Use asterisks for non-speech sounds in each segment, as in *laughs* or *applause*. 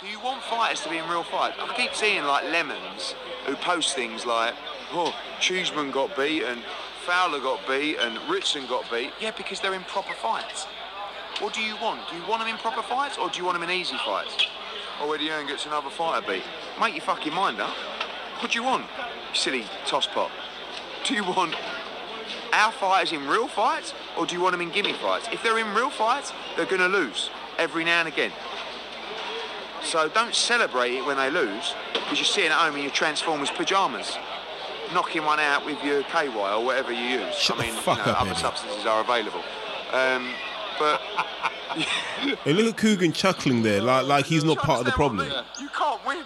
Do you want fighters to be in real fights? I keep seeing like lemons who post things like, "Oh, Cheeseman got beat and Fowler got beat and Ritson got beat." Yeah, because they're in proper fights. What do you want? Do you want them in proper fights or do you want them in easy fights? Oh, Eddie Hearn gets another fighter beat. Make your fucking mind up. What do you want? You silly tosspot. Do you want our fighters in real fights or do you want them in gimme fights? If they're in real fights, they're going to lose every now and again. So don't celebrate it when they lose because you're sitting at home in your Transformers pyjamas, knocking one out with your KY or whatever you use. Shut I mean, fuck you know, up, other substances are available. Um, but *laughs* Hey, look at Kugan chuckling there, like like he's not part of the understand what I problem. You can't win.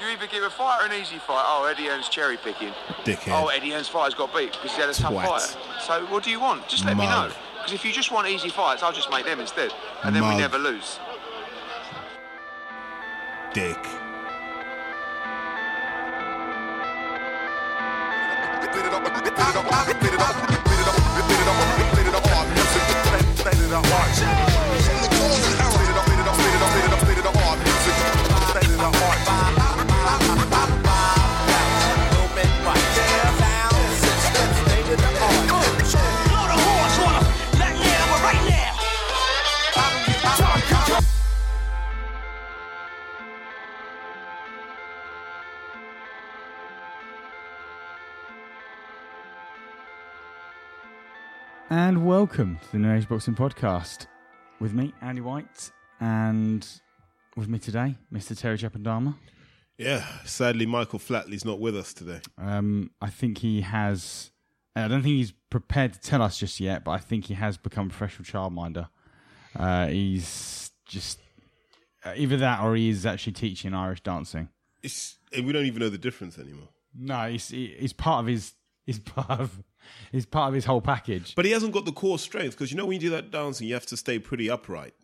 You either give a fighter an easy fight. Oh, Eddie Hearn's cherry picking. Dickhead. Oh, Eddie Hearn's fighter's got beat because he had a tough Twat. fighter. So what do you want? Just let me know. Because if you just want easy fights, I'll just make them instead, and then Mug. we never lose. Dick. And welcome to the New Age Boxing Podcast with me, Andy White, and with me today, Mr. Terry Chapadama. Yeah, sadly, Michael Flatley's not with us today. Um, I think he has. I don't think he's prepared to tell us just yet, but I think he has become a professional childminder. Uh, he's just uh, either that or he is actually teaching Irish dancing. It's, we don't even know the difference anymore. No, he's he- he's part of his he's part of he's part of his whole package. But he hasn't got the core strength because you know when you do that dancing, you have to stay pretty upright.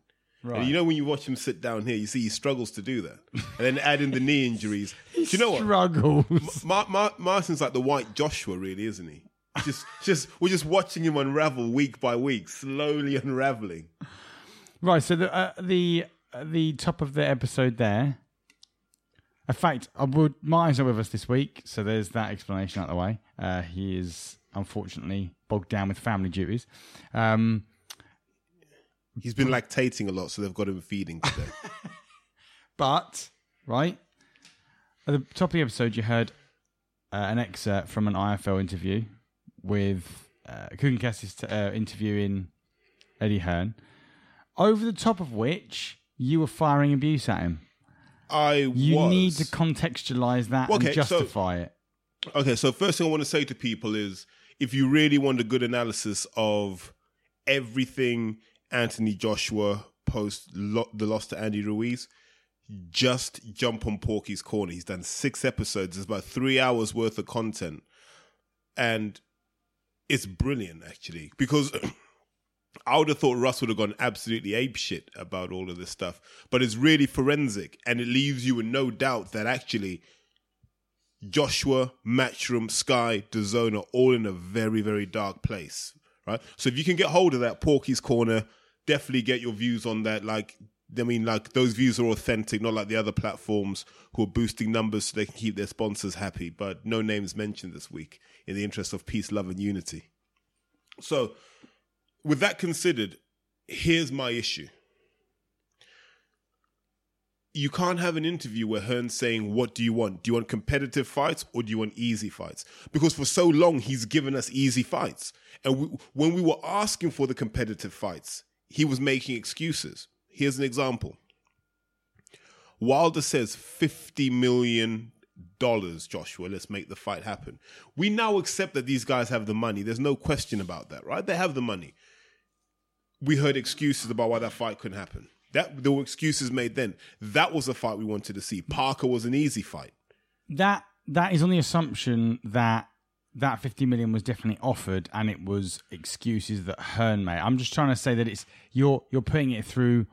Right. And you know when you watch him sit down here, you see he struggles to do that. And then add in the knee injuries. *laughs* do you know what? Struggles. Mar- Mar- Martin's like the white Joshua, really, isn't he? Just, *laughs* just we're just watching him unravel week by week, slowly unraveling. Right, so the uh, the uh, the top of the episode there. In fact, I would Martin's not with us this week, so there's that explanation out of the way. Uh, he is unfortunately bogged down with family duties. Um, He's been lactating a lot, so they've got him feeding today. *laughs* but right at the top of the episode, you heard uh, an excerpt from an IFL interview with uh, Kugan Cassius uh, interviewing Eddie Hearn, over the top of which you were firing abuse at him. I You was. need to contextualize that Okay, and so- justify it. Okay, so first thing I want to say to people is if you really want a good analysis of everything Anthony Joshua post lo- the loss to Andy Ruiz, just jump on Porky's Corner. He's done six episodes. It's about three hours worth of content. And it's brilliant, actually, because *clears throat* I would have thought Russ would have gone absolutely ape shit about all of this stuff. But it's really forensic and it leaves you in no doubt that actually Joshua, Matchroom, Sky, DAZN are all in a very, very dark place, right? So if you can get hold of that Porky's Corner, definitely get your views on that. Like, I mean, like those views are authentic, not like the other platforms who are boosting numbers so they can keep their sponsors happy. But no names mentioned this week in the interest of peace, love, and unity. So, with that considered, here's my issue you can't have an interview where Hearn's saying, What do you want? Do you want competitive fights or do you want easy fights? Because for so long, he's given us easy fights. And we, when we were asking for the competitive fights, he was making excuses. Here's an example Wilder says $50 million, Joshua, let's make the fight happen. We now accept that these guys have the money. There's no question about that, right? They have the money. We heard excuses about why that fight couldn't happen. That there were excuses made then. That was a fight we wanted to see. Parker was an easy fight. That that is on the assumption that that 50 million was definitely offered and it was excuses that Hearn made. I'm just trying to say that it's you're you're putting it through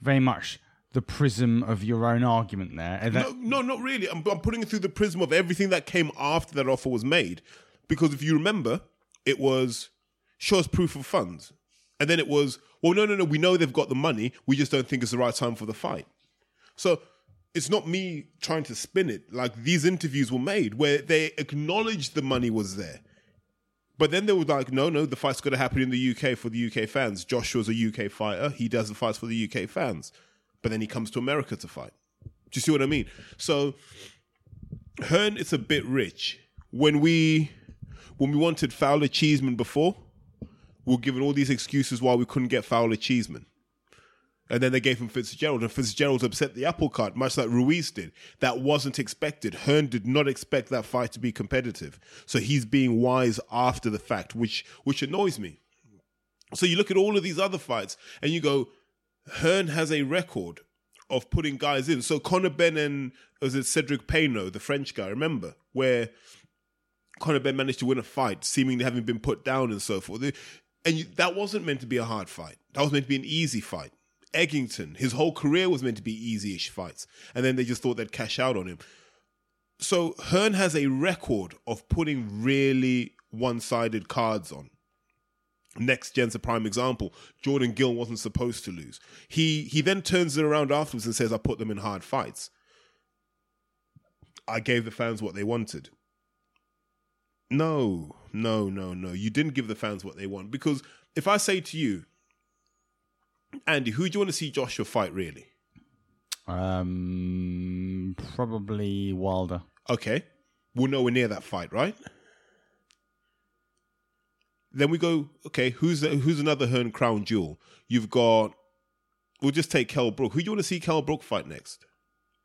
very much the prism of your own argument there. That- No, no, not really. I'm, I'm putting it through the prism of everything that came after that offer was made. Because if you remember, it was show us proof of funds. And then it was, well, no, no, no, we know they've got the money. We just don't think it's the right time for the fight. So it's not me trying to spin it. Like these interviews were made where they acknowledged the money was there. But then they were like, no, no, the fight's going to happen in the UK for the UK fans. Joshua's a UK fighter. He does the fights for the UK fans. But then he comes to America to fight. Do you see what I mean? So Hearn is a bit rich. When we when we wanted Fowler Cheeseman before, were given all these excuses why we couldn't get Fowler Cheeseman. And then they gave him Fitzgerald, and Fitzgerald upset the apple cart, much like Ruiz did. That wasn't expected. Hearn did not expect that fight to be competitive. So he's being wise after the fact, which which annoys me. So you look at all of these other fights and you go, Hearn has a record of putting guys in. So Conor Benn and was it Cedric Peynaud, the French guy, remember? Where Conor Benn managed to win a fight, seemingly having been put down and so forth. And you, that wasn't meant to be a hard fight. That was meant to be an easy fight. Eggington, his whole career was meant to be easy-ish fights, and then they just thought they'd cash out on him. So Hearn has a record of putting really one-sided cards on. Next gen's a prime example. Jordan Gill wasn't supposed to lose. He he then turns it around afterwards and says, "I put them in hard fights. I gave the fans what they wanted." No, no, no, no. You didn't give the fans what they want because if I say to you, Andy, who do you want to see Joshua fight really? Um, probably Wilder. Okay. We're nowhere near that fight, right? Then we go, okay, who's who's another Hearn crown jewel? You've got we'll just take Kell Brook. Who do you want to see Kell Brook fight next?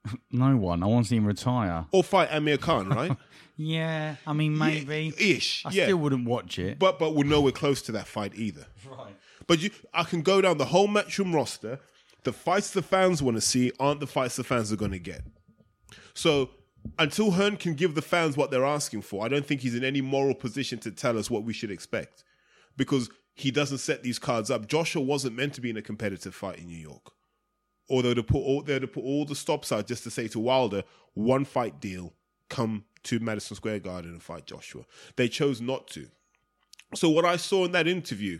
*laughs* No one. I want to see him retire. Or fight Amir Khan, right? *laughs* Yeah, I mean maybe. Yeah, ish. I yeah. still wouldn't watch it. but but we're nowhere close to that fight either. right. But you, I can go down the whole matchroom roster. The fights the fans want to see aren't the fights the fans are going to get. So until Hearn can give the fans what they're asking for, I don't think he's in any moral position to tell us what we should expect, because he doesn't set these cards up. Joshua wasn't meant to be in a competitive fight in New York, although to put all they to put all the stops out just to say to Wilder, one fight deal, come to Madison Square Garden and fight Joshua. They chose not to. So what I saw in that interview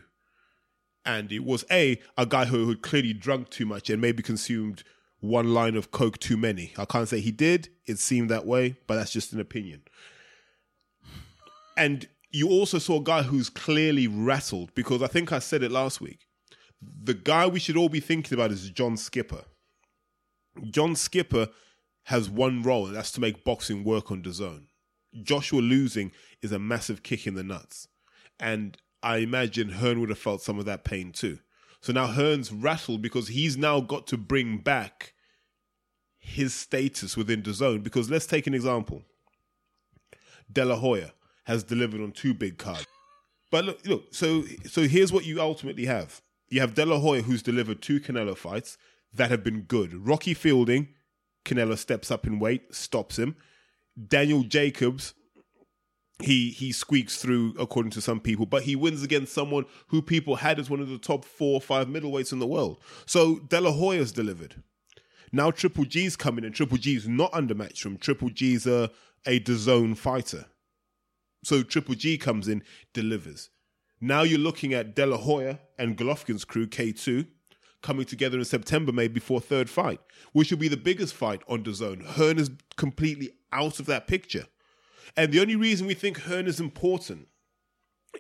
Andy was a a guy who had clearly drunk too much and maybe consumed one line of coke too many. I can't say he did. It seemed that way, but that's just an opinion. And you also saw a guy who's clearly rattled because I think I said it last week. The guy we should all be thinking about is John Skipper. John Skipper has one role, and that's to make boxing work on DAZN. Joshua losing is a massive kick in the nuts. And I imagine Hearn would have felt some of that pain too. So now Hearn's rattled because he's now got to bring back his status within DAZN. Because let's take an example. De La Hoya has delivered on two big cards. But look, look, so so here's what you ultimately have. You have De La Hoya who's delivered two Canelo fights that have been good. Rocky Fielding, Canelo steps up in weight, stops him. Daniel Jacobs, he he squeaks through according to some people, but he wins against someone who people had as one of the top four or five middleweights in the world. So De La Hoya's delivered. Now Triple G's coming and Triple G's not under from Triple G's a a DAZN fighter. So Triple G comes in, delivers. Now you're looking at De La Hoya and Golovkin's crew, K2, coming together in September, maybe for a third fight, which will be the biggest fight on DAZN. Hearn is completely out of that picture. And the only reason we think Hearn is important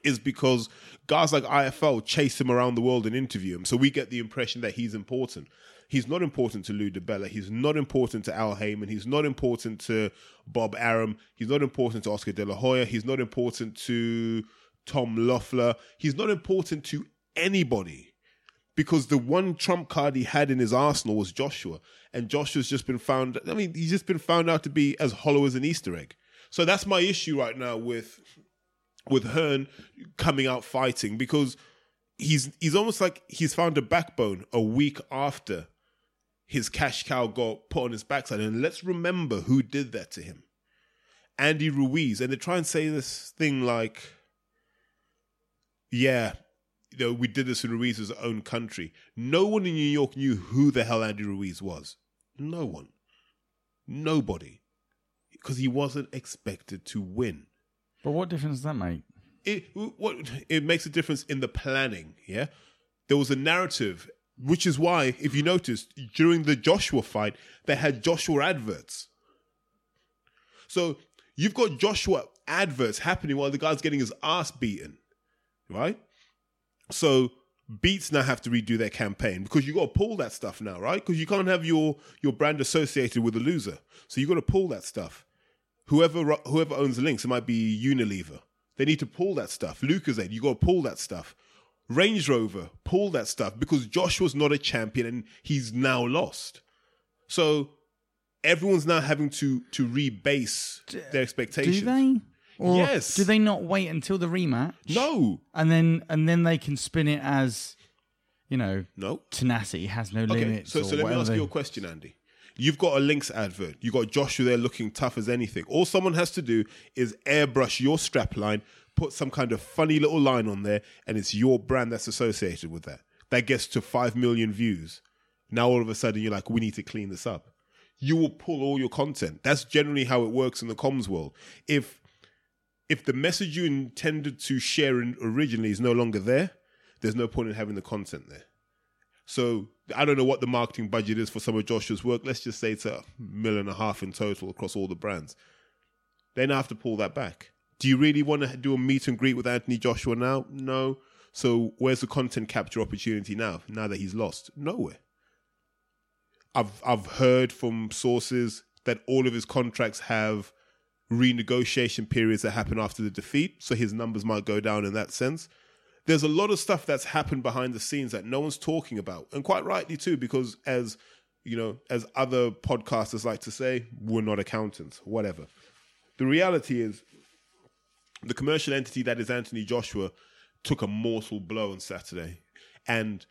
is because guys like IFL chase him around the world and interview him. So we get the impression that he's important. He's not important to Lou DiBella. He's not important to Al Haymon. He's not important to Bob Arum. He's not important to Oscar De La Hoya. He's not important to Tom Loeffler. He's not important to anybody because the one trump card he had in his arsenal was Joshua, and Joshua's just been found. I mean, he's just been found out to be as hollow as an Easter egg. So that's my issue right now with with Hearn coming out fighting because he's he's almost like he's found a backbone a week after his cash cow got put on his backside. And let's remember who did that to him. Andy Ruiz. And they try and say this thing like, yeah, you know, we did this in Ruiz's own country. No one in New York knew who the hell Andy Ruiz was. No one. Nobody. Because he wasn't expected to win. But what difference does that make? It what it makes a difference in the planning, yeah? There was a narrative Which is why, if you noticed, during the Joshua fight, they had Joshua adverts. So you've got Joshua adverts happening while the guy's getting his ass beaten, right? So Beats now have to redo their campaign because you got to pull that stuff now, right? Because you can't have your your brand associated with a loser, so you got to pull that stuff. Whoever whoever owns the Lynx, it might be Unilever. They need to pull that stuff. Lucozade, you got to pull that stuff. Range Rover, pull that stuff because Joshua's not a champion and he's now lost. So everyone's now having to to rebase their expectations. Do they? Or Yes. Do they not wait until the rematch? No, And then and then they can spin it as, you know, no. tenacity has no Okay, limits. so or so let me whatever ask they- you a question, Andy. You've got a Lynx advert. You've got Joshua there looking tough as anything. All someone has to do is airbrush your strap line, put some kind of funny little line on there, and it's your brand that's associated with that. That gets to five million views. Now all of a sudden you're like, we need to clean this up. You will pull all your content. That's generally how it works in the comms world. If if the message you intended to share in originally is no longer there, there's no point in having the content there. So I don't know what the marketing budget is for some of Joshua's work. Let's just say it's a million and a half in total across all the brands. They now have to pull that back. Do you really want to do a meet and greet with Anthony Joshua now? No. So where's the content capture opportunity now? Now that he's lost, nowhere. I've I've heard from sources that all of his contracts have renegotiation periods that happen after the defeat, so his numbers might go down in that sense. There's a lot of stuff that's happened behind the scenes that no one's talking about, and quite rightly too, because as you know, as other podcasters like to say, we're not accountants, whatever. The reality is, the commercial entity that is Anthony Joshua took a mortal blow on Saturday, and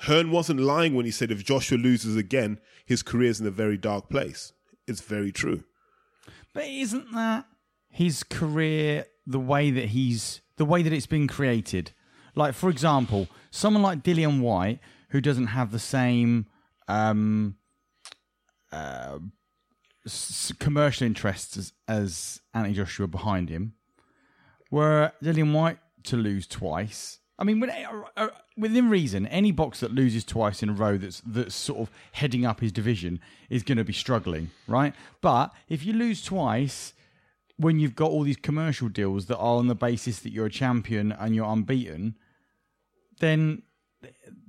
Hearn wasn't lying when he said if Joshua loses again, his career's in a very dark place. It's very true. But isn't that his career the way that he's the way that it's been created? Like for example, someone like Dillian Whyte, who doesn't have the same um, uh, s- commercial interests as, as Anthony Joshua behind him, were Dillian Whyte to lose twice. I mean, uh, uh, within reason, any box that loses twice in a row that's that's sort of heading up his division is going to be struggling, right? But if you lose twice, when you've got all these commercial deals that are on the basis that you're a champion and you're unbeaten, then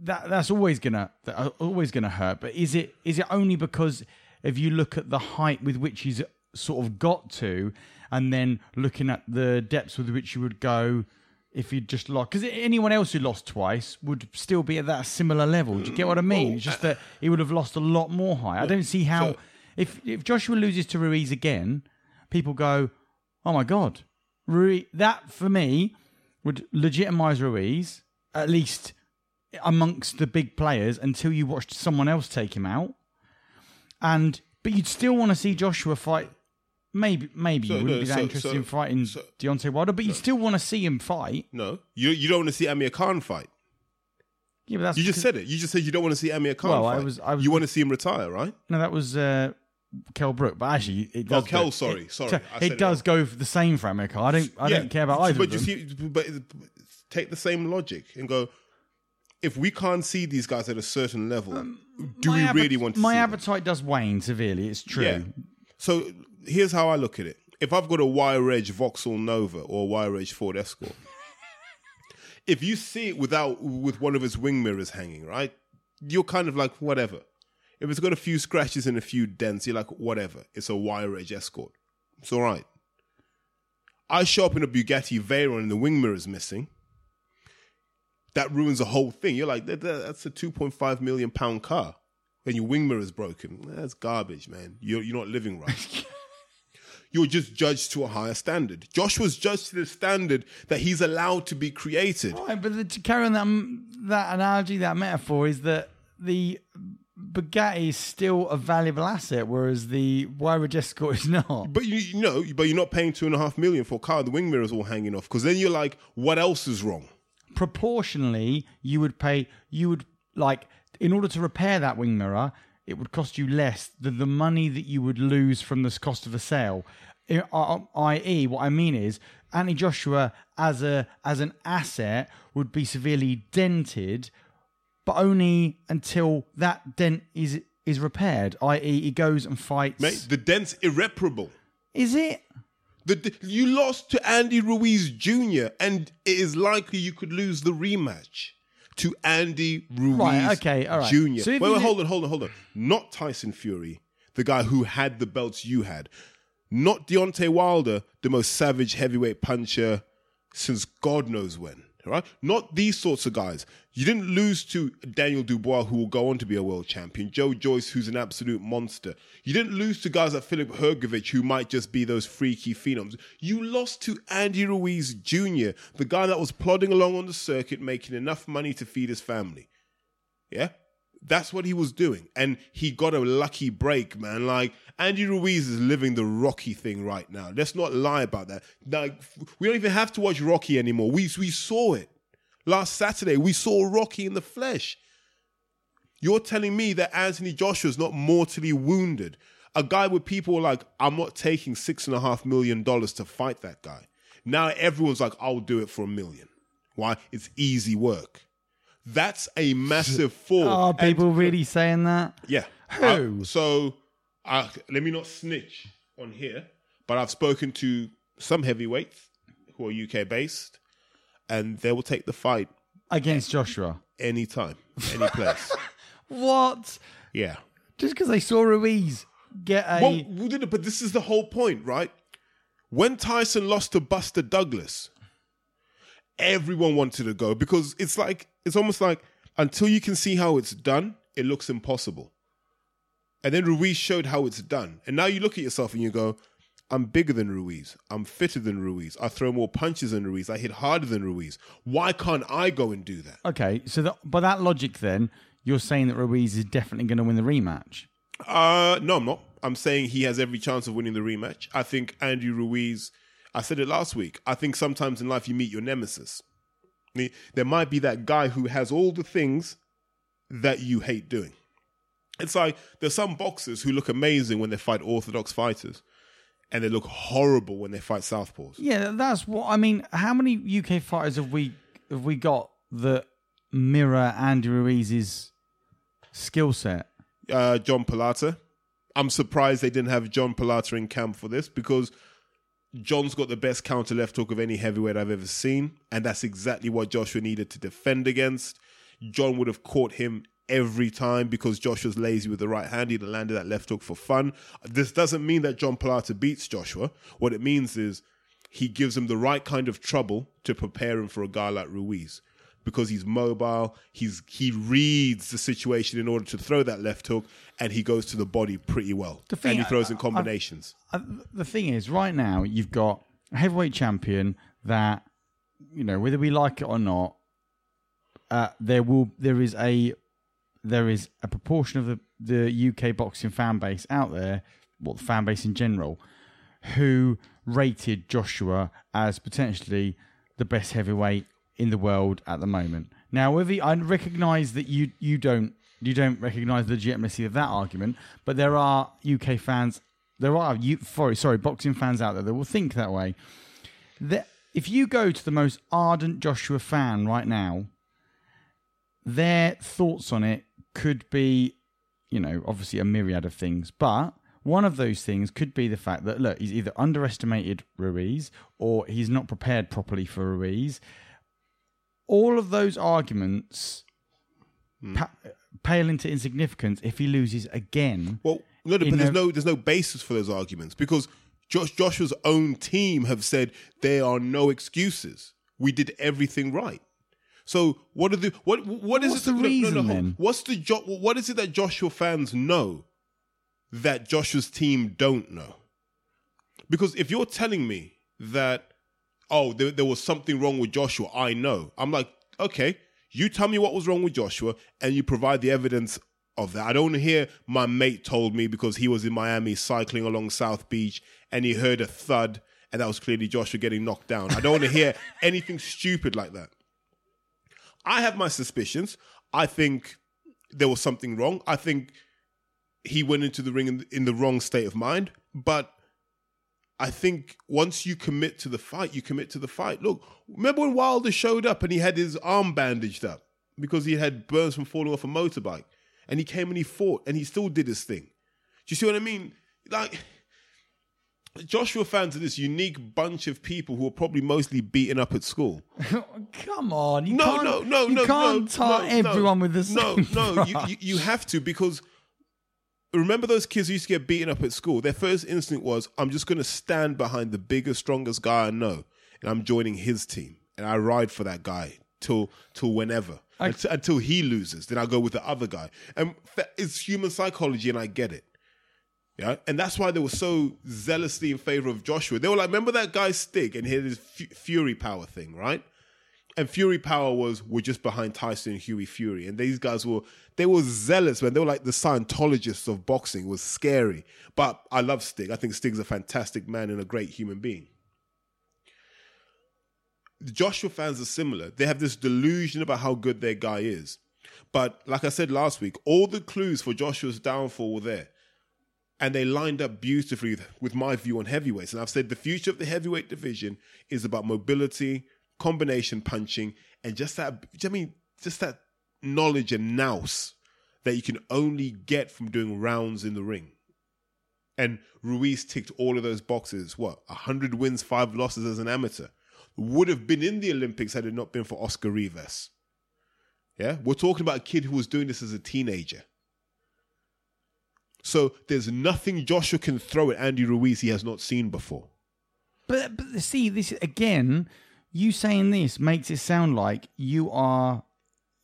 that that's always gonna that uh, always gonna hurt. But is it is it only because if you look at the height with which he's sort of got to, and then looking at the depths with which you would go if you just lost? Because anyone else who lost twice would still be at that similar level. Do you get what I mean? Mm, it's just that he would have lost a lot more high. I don't see how so- if if Joshua loses to Ruiz again, people go, "Oh my god, Ruiz!" That for me would legitimize Ruiz at least amongst the big players until you watched someone else take him out. And but you'd still want to see Joshua fight. Maybe maybe So, you wouldn't no, be that so- interested so- in fighting so- Deontay Wilder, but you'd still want to see him fight. No, you you don't want to see Amir Khan fight. Yeah, but that's You just because- said it. You just said you don't want to see Amir Khan Well, I fight. was- I was- you want to see him retire, right? no, that was uh, Kell Brook. But actually, it does. Oh, Kell, go- sorry, it, sorry, so I said it it does go for the same for America. I don't. I don't care about either But of them. you see, but take the same logic and go. If we can't see these guys at a certain level, do we really want to My see them? appetite does wane severely. It's true. Yeah. So here's how I look at it. If I've got a wire edge Vauxhall Nova or a wire edge Ford Escort, *laughs* if you see it without with one of its wing mirrors hanging, right, you're kind of like whatever. If it's got a few scratches and a few dents, you're like whatever. It's a wire edge Escort. It's all right. I show up in a Bugatti Veyron and the wing mirror's missing. That ruins the whole thing. You're like, that, that- that's a 2.5 million pound car. And your wing mirror is broken. That's garbage, man. You're, you're not living right. *laughs* you're just judged to a higher standard. Joshua's judged to the standard that he's allowed to be created. Right, but the, to carry on that that analogy, that metaphor is that the Bugatti is still a valuable asset, whereas the Wyridge Escort is not. But you, you know, but you're not paying two and a half million for a car. The wing mirror's all hanging off. Because then you're like, what else is wrong? Proportionally, you would pay. You would like in order to repair that wing mirror, it would cost you less than the money that you would lose from this cost of a sale. I.e., what I mean is, Anthony Joshua as a as an asset would be severely dented but only until that dent is is repaired. I.e., he goes and fights. Mate, the dent's irreparable. is it? The, the- you lost to Andy Ruiz Jr., and it is likely you could lose the rematch to Andy Ruiz Right, okay, all right. Jr. So wait, wait, you hold on, hold on, hold on. Not Tyson Fury, the guy who had the belts you had. Not Deontay Wilder, the most savage heavyweight puncher since God knows when. Right? Not these sorts of guys. You didn't lose to Daniel Dubois, who will go on to be a world champion. Joe Joyce, who's an absolute monster. You didn't lose to guys like Filip Hrgovic, who might just be those freaky phenoms. You lost to Andy Ruiz Jr., the guy that was plodding along on the circuit, making enough money to feed his family. Yeah? That's what he was doing. And he got a lucky break, man. Like, Andy Ruiz is living the Rocky thing right now. Let's not lie about that. Like, we don't even have to watch Rocky anymore. We, we saw it. Last Saturday, we saw Rocky in the flesh. You're telling me that Anthony Joshua is not mortally wounded. A guy with people like, I'm not taking six and a half million dollars to fight that guy. Now everyone's like, I'll do it for a million. Why? It's easy work. That's a massive fall. Are And- people really saying that? yeah. Who? Uh, so uh, let me not snitch on here, but I've spoken to some heavyweights who are UK based, and they will take the fight Against Joshua. anytime, any place. *laughs* What? yeah. Just because they saw Ruiz get a. Well, we did it, but this is the whole point, right? When Tyson lost to Buster Douglas, everyone wanted to go because it's like it's almost like until you can see how it's done, it looks impossible. And then Ruiz showed how it's done. And now you look at yourself and you go, I'm bigger than Ruiz. I'm fitter than Ruiz. I throw more punches than Ruiz. I hit harder than Ruiz. Why can't I go and do that? okay, so that, by that logic, then you're saying that Ruiz is definitely going to win the rematch. Uh, no, I'm not. I'm saying he has every chance of winning the rematch. I think Andy Ruiz, I said it last week. I think sometimes in life you meet your nemesis. The- There might be that guy who has all the things that you hate doing. It's like there's some boxers who look amazing when they fight orthodox fighters, and they look horrible when they fight southpaws. Yeah, that's what I mean. How many UK fighters have we have we got that mirror Andy Ruiz's skill set? uh, John Pilata. I'm surprised they didn't have John Pilata in camp for this because John's got the best counter left hook of any heavyweight I've ever seen, and that's exactly what Joshua needed to defend against. John would have caught him every time because Joshua's lazy with the right hand. He'd have landed that left hook for fun. This doesn't mean that John Pilata beats Joshua. What it means is he gives him the right kind of trouble to prepare him for a guy like Ruiz. Because he's mobile, he's he reads the situation in order to throw that left hook, and he goes to the body pretty well. thing- and he throws in I- I- combinations. Uh, the thing is, right now you've got a heavyweight champion that you know whether we like it or not, uh, there will there is a there is a proportion of the the UK boxing fan base out there, well, the fan base in general, who rated Joshua as potentially the best heavyweight in the world at the moment. Now, I recognise that you you don't you don't recognise the legitimacy of that argument, but there are UK fans, there are you sorry sorry boxing fans out there that will think that way. That if you go to the most ardent Joshua fan right now, their thoughts on it could be, you know, obviously a myriad of things, but one of those things could be the fact that look, he's either underestimated Ruiz or he's not prepared properly for Ruiz. All of those arguments hmm. pa- pale into insignificance if he loses again. Well, no, but there's a- no there's no basis for those arguments because Josh, Joshua's own team have said there are no excuses. We did everything right. So what are the what what is What's it? the no, no, no, reason then? What's the jo- what is it that Joshua fans know that Joshua's team don't know? Because if you're telling me that oh there, there was something wrong with Joshua, I know. I'm like okay, you tell me what was wrong with Joshua, and you provide the evidence of that. I don't hear my mate told me because he was in Miami cycling along South Beach and he heard a thud and that was clearly Joshua getting knocked down. I don't want to hear *laughs* anything stupid like that. I have my suspicions. I think there was something wrong. I think he went into the ring in, in the wrong state of mind. But I think once you commit to the fight, you commit to the fight. Look, remember when Wilder showed up and he had his arm bandaged up? because he had burns from falling off a motorbike. And he came and he fought and he still did his thing. Do you see what I mean? Like, Joshua fans are this unique bunch of people who are probably mostly beaten up at school. *laughs* Come on, you No, can't, no, no, you no, can't no, tar no, everyone no, with the no, no. You, *laughs* you, you have to because remember those kids who used to get beaten up at school. Their first instinct was, "I'm just going to stand behind the biggest, strongest guy I know, and I'm joining his team, and I ride for that guy till till whenever." Until, until he loses, then I go with the other guy, and it's human psychology, and I get it. Yeah, and that's why they were so zealously in favor of Joshua. They were like, remember that guy Stig and his fu- Fury power thing, right? And Fury power was we're just behind Tyson and Hughie Fury, and these guys were they were zealous, man. They were like the Scientologists of boxing. It was scary, but I love Stig. I think Stig's a fantastic man and a great human being. The Joshua fans are similar. They have this delusion about how good their guy is. But like I said last week, all the clues for Joshua's downfall were there and they lined up beautifully with my view on heavyweights. And I've said the future of the heavyweight division is about mobility, combination punching, and just that. I mean, just that knowledge and nous that you can only get from doing rounds in the ring. And Ruiz ticked all of those boxes. What, 100 wins, five losses as an amateur. Would have been in the Olympics had it not been for Oscar Rivas. Yeah, we're talking about a kid who was doing this as a teenager. So there's nothing Joshua can throw at Andy Ruiz he has not seen before. But, but see, this again, you saying this makes it sound like you are.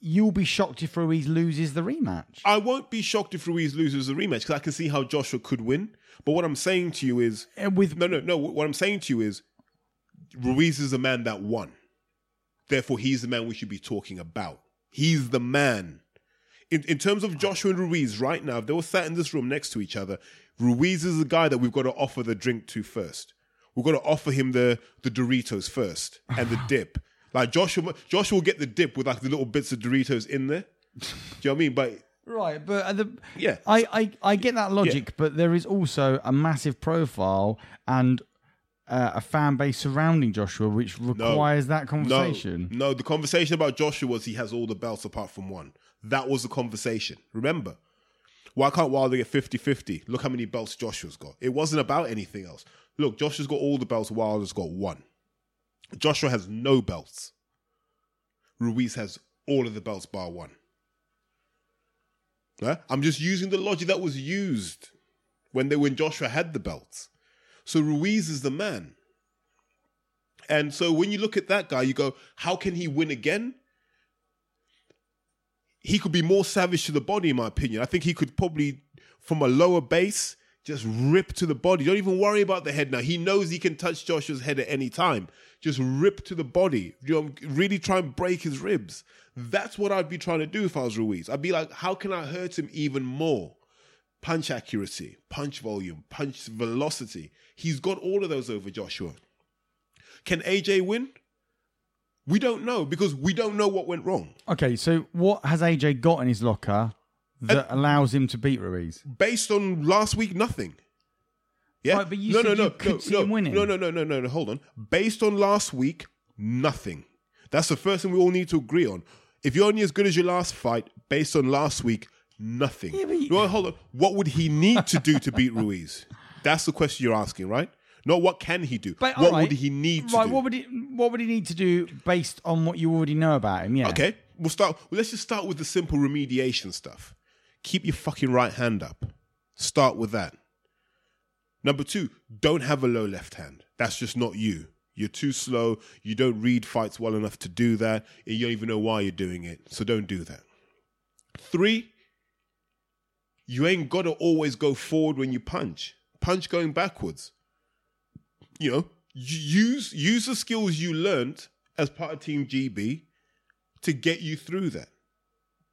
You'll be shocked if Ruiz loses the rematch. I won't be shocked if Ruiz loses the rematch because I can see how Joshua could win. But what I'm saying to you is, Uh, With no, no, no. What I'm saying to you is, Ruiz is the man that won. Therefore, he's the man we should be talking about. He's the man. In, in terms of Joshua and Ruiz right now, if they were sat in this room next to each other, Ruiz is the guy that we've got to offer the drink to first. We've got to offer him the, the Doritos first and the *laughs* dip. Like Joshua, Joshua will get the dip with like the little bits of Doritos in there. Do you know what I mean? But right, but the Yeah. I, I I get that logic, but there is also a massive profile and uh, a fan base surrounding Joshua, which requires that conversation. No, no, the conversation about Joshua was he has all the belts apart from one. That was the conversation. Remember, why can't Wilder get 50 50? Look how many belts Joshua's got. It wasn't about anything else. Look, Joshua's got all the belts, Wilder's got one. Joshua has no belts. Ruiz has all of the belts bar one. Yeah? I'm just using the logic that was used when they when Joshua had the belts. So Ruiz is the man. And so when you look at that guy, you go, how can he win again? He could be more savage to the body, in my opinion. I think he could probably, from a lower base, just rip to the body. Don't even worry about the head now. He knows he can touch Joshua's head at any time. Just rip to the body. You know, really try and break his ribs. That's what I'd be trying to do if I was Ruiz. I'd be like, how can I hurt him even more? Punch accuracy, punch volume, punch velocity. He's got all of those over Joshua. Can AJ win? We don't know because we don't know what went wrong. Okay, so what has AJ got in his locker that allows him to beat Ruiz? Based on last week, nothing. Yeah. Right, but you no, said no, no, you could no, see no, no, no, no, no, no, no. Hold on. Based on last week, nothing. That's the first thing we all need to agree on. If you're only as good as your last fight, based on last week, nothing. Yeah, but you- no, hold on. What would he need to do to beat Ruiz? That's the question you're asking, right? Not what can he do. But, what right, would he need to right, do? what would he what would he need to do based on what you already know about him? Yeah. Okay, we'll start. Well, let's just start with the simple remediation stuff. Keep your fucking right hand up. Start with that. Number two, don't have a low left hand. That's just not you. You're too slow. You don't read fights well enough to do that. And you don't even know why you're doing it. So don't do that. Three, you ain't got to always go forward when you punch. Punch going backwards. You know, use use the skills you learned as part of Team GB to get you through that.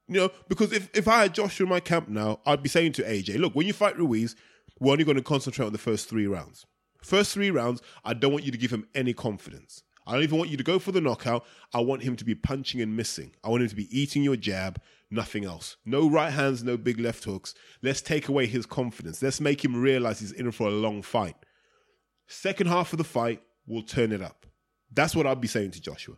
You know, because if, if I had Joshua in my camp now, I'd be saying to AJ, look, when you fight Ruiz, we're only going to concentrate on the first three rounds. First three rounds, I don't want you to give him any confidence. I don't even want you to go for the knockout. I want him to be punching and missing. I want him to be eating your jab, nothing else. No right hands, no big left hooks. Let's take away his confidence. Let's make him realize he's in for a long fight. Second half of the fight, we'll turn it up. That's what I'd be saying to Joshua.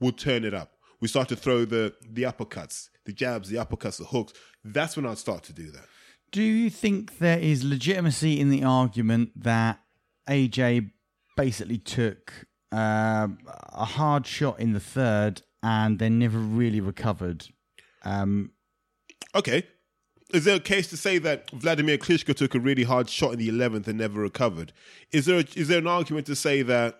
We'll turn it up. we start to throw the the uppercuts, the jabs, the uppercuts, the hooks. That's when I'd start to do that. Do you think there is legitimacy in the argument that AJ basically took uh, a hard shot in the third and then never really recovered? Um, Okay. Is there a case to say that Vladimir Klitschko took a really hard shot in the 11th and never recovered? Is there a, is there an argument to say that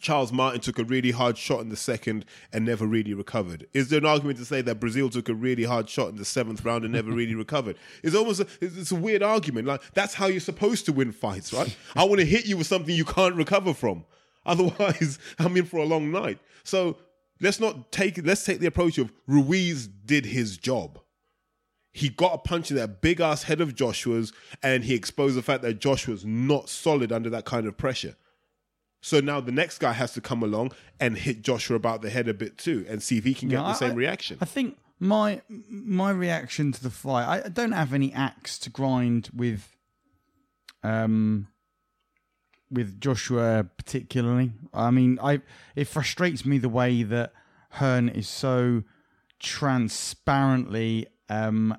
Charles Martin took a really hard shot in the second and never really recovered? Is there an argument to say that Breazeale took a really hard shot in the seventh round and never really *laughs* recovered? It's almost a, it's a weird argument. Like that's how you're supposed to win fights, right? I want to hit you with something you can't recover from. *laughs* Otherwise, *laughs* I'm in for a long night. So let's not take let's take the approach of Ruiz did his job. He got a punch in that big ass head of Joshua's, and he exposed the fact that Joshua's not solid under that kind of pressure. So now the next guy has to come along and hit Joshua about the head a bit too, and see if he can get No, the same I- reaction. I think my my reaction to the fight. I don't have any axe to grind with, um, with Joshua particularly. I mean, I it frustrates me the way that Hearn is so transparently um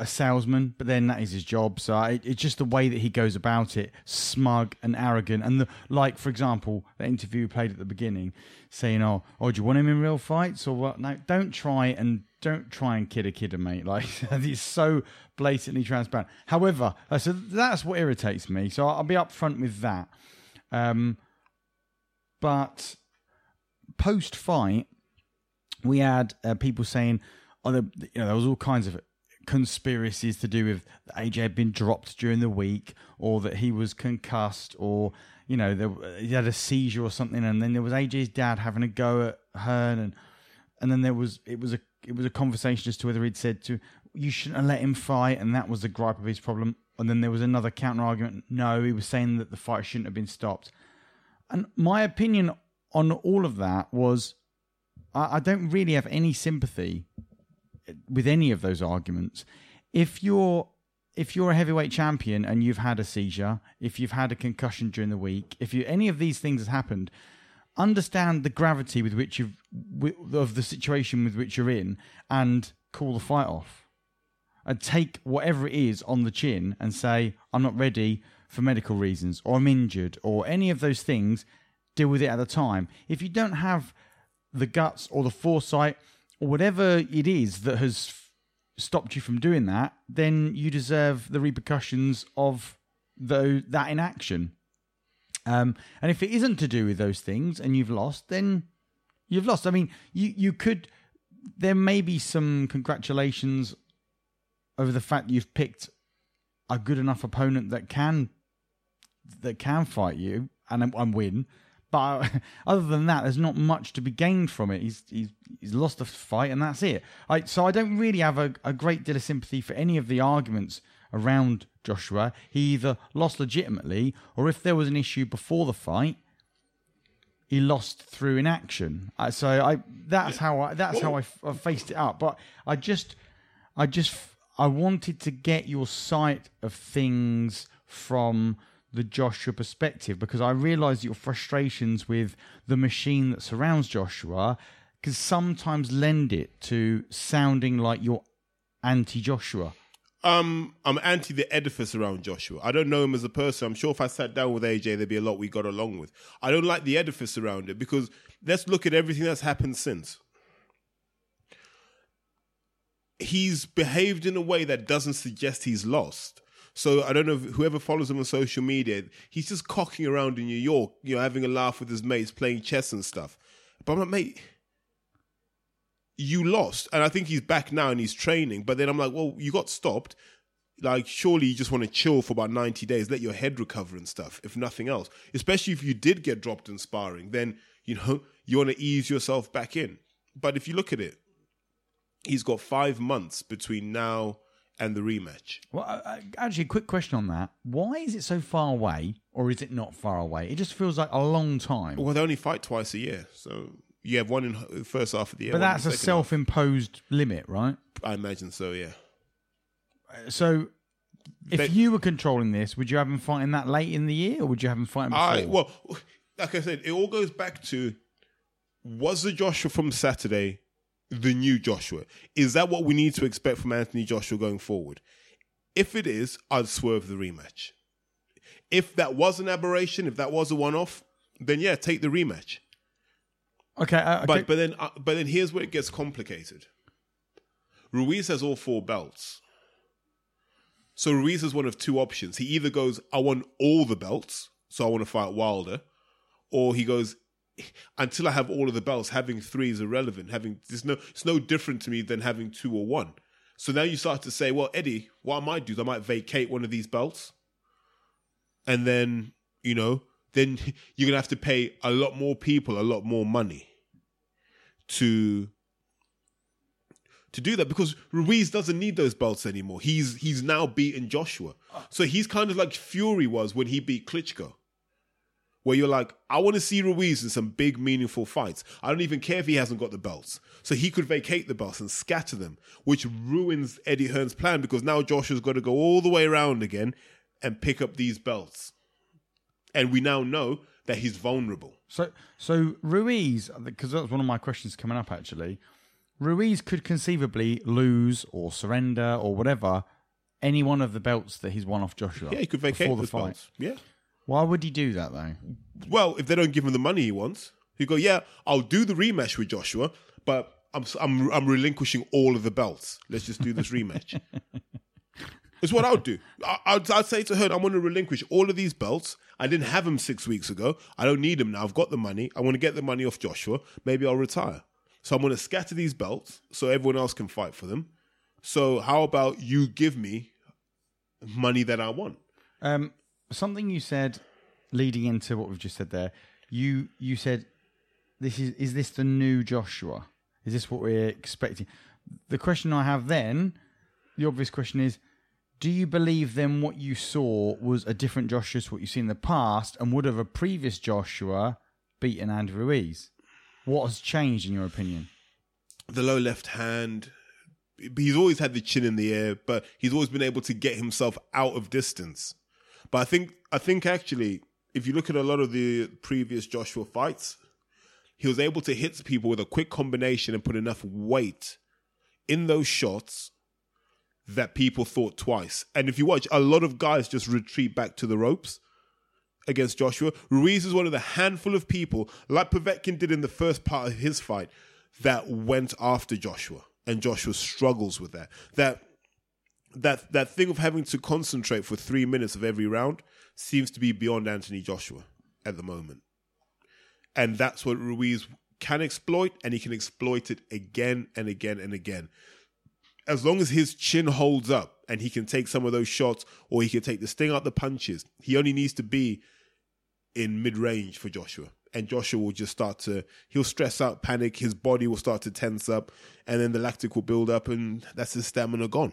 a salesman, but then that is his job. So I, it's just the way that he goes about it, smug and arrogant. And the, like, for example, the interview played at the beginning, saying, "Oh, oh, do you want him in real fights or what?" No, don't try and don't try and kid a kid, mate. *laughs* Like he's so blatantly transparent. However, uh, so that's what irritates me. So I'll be upfront with that. Um, but post fight, we had uh, people saying, "Oh, the, you know, there was all kinds of conspiracies to do with AJ had been dropped during the week, or that he was concussed, or you know, there, he had a seizure or something, and then there was AJ's dad having a go at Hearn, and and then there was it was a it was a conversation as to whether he'd said to you shouldn't have let him fight, and that was the gripe of his problem. And then there was another counter argument. No, he was saying that the fight shouldn't have been stopped. And my opinion on all of that was I, I don't really have any sympathy with any of those arguments. If you're if you're a heavyweight champion and you've had a seizure, if you've had a concussion during the week, if you any of these things has happened, understand the gravity with which you've of the situation with which you're in, and call the fight off, and take whatever it is on the chin and say I'm not ready for medical reasons, or I'm injured, or any of those things. Deal with it at the time. If you don't have the guts or the foresight or whatever it is that has stopped you from doing that, then you deserve the repercussions of that inaction. Um, and if it isn't to do with those things and you've lost, then you've lost. I mean, you, you could, there may be some congratulations over the fact you've picked a good enough opponent that can that can fight you and, and win. But *laughs* other than that, there's not much to be gained from it. He's he's, he's lost a fight, and that's it. I, so I don't really have a, a great deal of sympathy for any of the arguments around Joshua. He either lost legitimately, or if there was an issue before the fight, he lost through inaction. Uh, so I that's how I that's how I, I faced it up. But I just I just I wanted to get your sight of things from the Joshua perspective because I realize your frustrations with the machine that surrounds Joshua can sometimes lend it to sounding like you're anti Joshua. Um, I'm anti the edifice around Joshua. I don't know him as a person. I'm sure if I sat down with AJ, there'd be a lot we got along with. I don't like the edifice around it because let's look at everything that's happened since. He's behaved in a way that doesn't suggest he's lost. So I don't know if whoever follows him on social media, he's just cocking around in New York, you know, having a laugh with his mates, playing chess and stuff. But I'm like, mate, you lost. And I think he's back now and he's training. But then I'm like, well, you got stopped. Like, surely you just want to chill for about 90 days, let your head recover and stuff, if nothing else. Especially if you did get dropped in sparring, then, you know, *laughs* you want to ease yourself back in. But if you look at it, he's got five months between now and the rematch. Well, uh, actually, a quick question on that: Why is it so far away, or is it not far away? It just feels like a long time. Well, they only fight twice a year. So you have one in the first half of the year. but that's a self-imposed limit, right? I imagine so, yeah. So, if They- you were controlling this, would you have him fighting that late in the year, or would you have him fighting before? I well, like I said, it all goes back to was the Joshua from Saturday the new Joshua? Is that what we need to expect from Anthony Joshua going forward? If it is, I'd swerve the rematch. If that was an aberration, if that was a one-off, then yeah, take the rematch. Okay, uh, okay. But but then uh, but then here's where it gets complicated. Ruiz has all four belts. So Ruiz is one of two options. He either goes, I want all the belts, so I want to fight Wilder, or he goes, until I have all of the belts, having three is irrelevant. Having it's no it's no different to me than having two or one. So now you start to say, well, Eddie, what I might do is I might vacate one of these belts, and then you know, then *laughs* you're gonna have to pay a lot more people a lot more money to to do that because Ruiz doesn't need those belts anymore. He's he's now beaten Joshua. So he's kind of like Fury was when he beat Klitschko. Where you're like, I want to see Ruiz in some big, meaningful fights. I don't even care if he hasn't got the belts. So he could vacate the belts and scatter them, which ruins Eddie Hearn's plan because now Joshua's got to go all the way around again and pick up these belts. And we now know that he's vulnerable. So, so Ruiz, because that was one of my questions coming up actually. Ruiz could conceivably lose or surrender or whatever any one of the belts that he's won off Joshua. Yeah, he could vacate the fight. belts. Yeah. Why would he do that though? Well, if they don't give him the money he wants, he go, yeah, I'll do the rematch with Joshua, but I'm I'm I'm relinquishing all of the belts. Let's just do this *laughs* rematch. it's what I would do. I, I'd, I'd say to her, I want to relinquish all of these belts. I didn't have them six weeks ago. I don't need them now. I've got the money. I want to get the money off Joshua. Maybe I'll retire. So I'm going to scatter these belts so everyone else can fight for them. So how about you give me money that I want? Um, something you said leading into what we've just said there. You you said this is is this the new Joshua? Is this what we're expecting? The question I have then, the obvious question is, do you believe then what you saw was a different Joshua to what you've seen in the past, and would have a previous Joshua beaten Andrew Ruiz? What has changed in your opinion? the low left hand. He's always had the chin in the air, but he's always been able to get himself out of distance. But I think I think actually, if you look at a lot of the previous Joshua fights, he was able to hit people with a quick combination and put enough weight in those shots that people thought twice. And if you watch, a lot of guys just retreat back to the ropes against Joshua. Ruiz is one of the handful of people, like Povetkin did in the first part of his fight, that went after Joshua, and Joshua struggles with that. That that that thing of having to concentrate for three minutes of every round seems to be beyond Anthony Joshua at the moment, and that's what Ruiz can exploit, and he can exploit it again and again and again. As long as his chin holds up and he can take some of those shots, or he can take the sting out the punches, he only needs to be in mid range for Joshua. And Joshua will just start to, he'll stress out, panic, his body will start to tense up, and then the lactic will build up, and that's his stamina gone.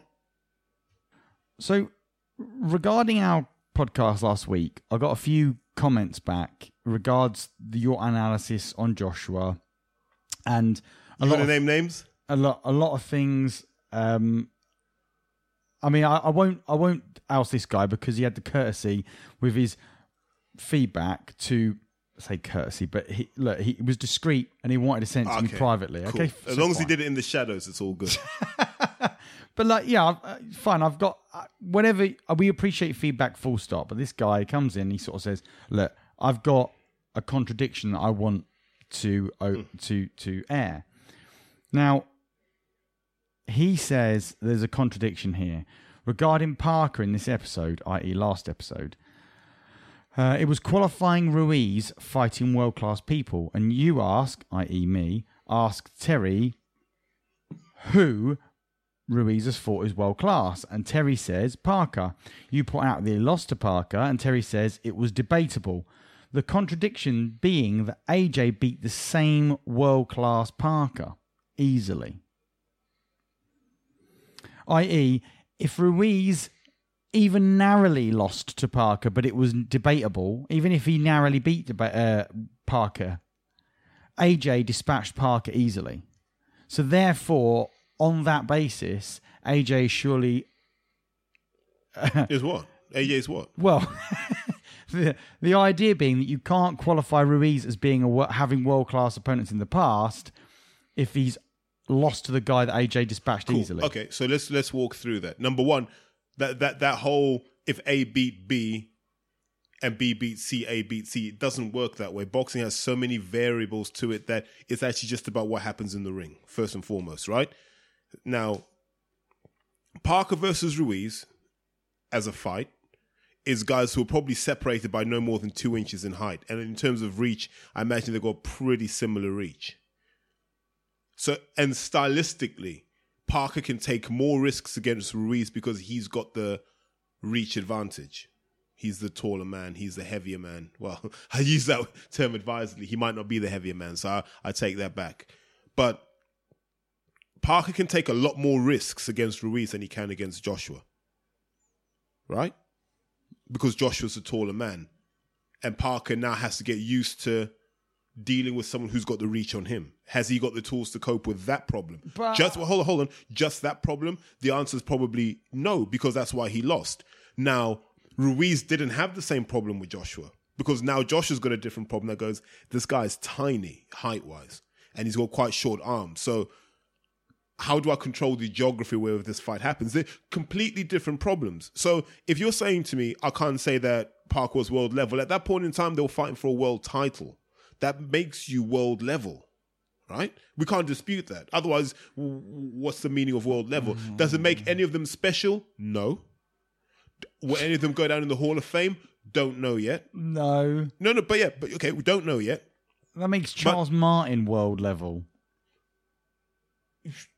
So, regarding our podcast last week, I got a few comments back regards the, your analysis on Joshua, and a You lot to of, name names? a lot a lot of things. Um, I mean, I, I won't I won't oust this guy because he had the courtesy with his feedback to say courtesy, but he look he was discreet and he wanted to send it to me privately. Cool. Okay, As so long as he did it in the shadows, it's all good. *laughs* But like, yeah, uh, fine. I've got whatever. uh, we appreciate feedback, full stop. But this guy comes in, he sort of says, "Look, I've got a contradiction that I want to uh, to to air." Now, he says there's a contradiction here regarding Parker in this episode, i.e., last episode. Uh, it was qualifying Ruiz fighting world class people, and you ask, i.e., me, ask Terry who Ruiz has fought is world class. And Terry says Parker. You point out that he lost to Parker, and Terry says it was debatable. The contradiction being that AJ beat the same world class Parker easily. I.e., if Ruiz even narrowly lost to Parker, but it was debatable, even if he narrowly beat uh, Parker, AJ dispatched Parker easily. So therefore, on that basis, AJ surely is what? AJ's what? well, *laughs* the, the idea being that you can't qualify Ruiz as being a having world class opponents in the past if he's lost to the guy that AJ dispatched Cool. easily. Okay, so let's let's walk through that. Number one, that that that whole if A beat B and B beat C, A beat C, it doesn't work that way. Boxing has so many variables to it that it's actually just about what happens in the ring, first and foremost, right? Now, Parker versus Ruiz as a fight is guys who are probably separated by no more than two inches in height. And in terms of reach, I imagine they've got pretty similar reach. So, and stylistically, Parker can take more risks against Ruiz because he's got the reach advantage. He's the taller man. He's the heavier man. *laughs* Well, I use that term advisedly. He might not be the heavier man, so I, I take that back. But Parker can take a lot more risks against Ruiz than he can against Joshua. Right? Because Joshua's a taller man. And Parker now has to get used to dealing with someone who's got the reach on him. Has he got the tools to cope with that problem? But- just well, hold on, hold on. Just that problem? The answer is probably no, because that's why he lost. Now, Ruiz didn't have the same problem with Joshua. Because now Joshua's got a different problem that goes, this guy's tiny height wise, and he's got quite short arms. So how do I control the geography where this fight happens? They're completely different problems. So if you're saying to me, I can't say that Parker was world level, at that point in time, they were fighting for a world title. That makes you world level, right? We can't dispute that. Otherwise, what's the meaning of world level? Mm. Does it make any of them special? No. Will any of them go down in the Hall of Fame? Don't know yet. No, No, no, but yeah, but okay, we don't know yet. that makes Charles Martin world level.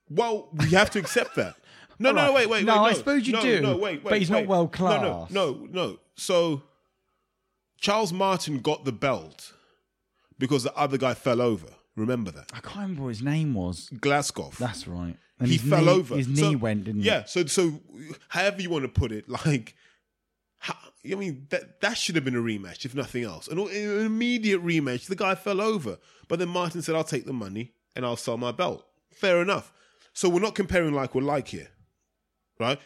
Well, we have to accept that. *laughs* No, no, Alright. no, wait, wait, No, wait. I suppose you no, do, No, wait, wait. but he's not wait. world No, no, no, no. So Charles Martin got the belt because the other guy fell over. Remember that? I can't remember what his name was. Glazkov. That's right. And he fell knee, over. His So- knee went, didn't Yeah. So, so however you want to put it, like, how, I mean, that that should have been a rematch, if nothing else. An, an immediate rematch. The guy fell over, but then Martin said, "I'll take the money and I'll sell my belt." Fair enough. So we're not comparing like we're like here, right?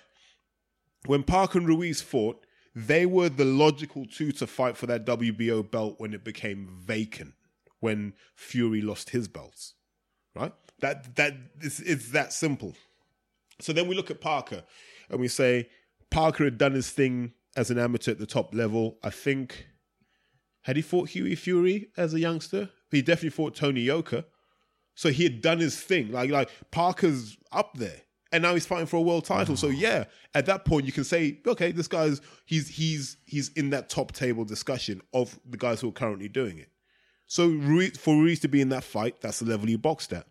When Parker and Ruiz fought, they were the logical two to fight for that WBO belt when it became vacant. When Fury lost his belts, right? That that it's that simple. So then we look at Parker and we say Parker had done his thing as an amateur at the top level. I think had he fought Hughie Fury as a youngster? He definitely fought Tony Yoka. So he had done his thing. Like like Parker's up there. And now he's fighting for a world title. So yeah, at that point you can say, okay, this guy's he's he's he's in that top table discussion of the guys who are currently doing it. So Ruiz, for Ruiz to be in that fight, that's the level he boxed at.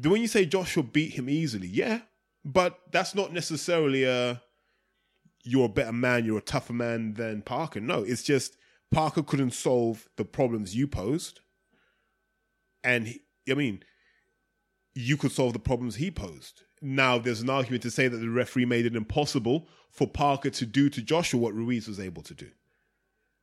When you say Joshua beat him easily, yeah, but that's not necessarily a you're a better man, you're a tougher man than Parker. No, it's just Parker couldn't solve the problems you posed, and he, I mean, you could solve the problems he posed. Now, there's an argument to say that the referee made it impossible for Parker to do to Joshua what Ruiz was able to do.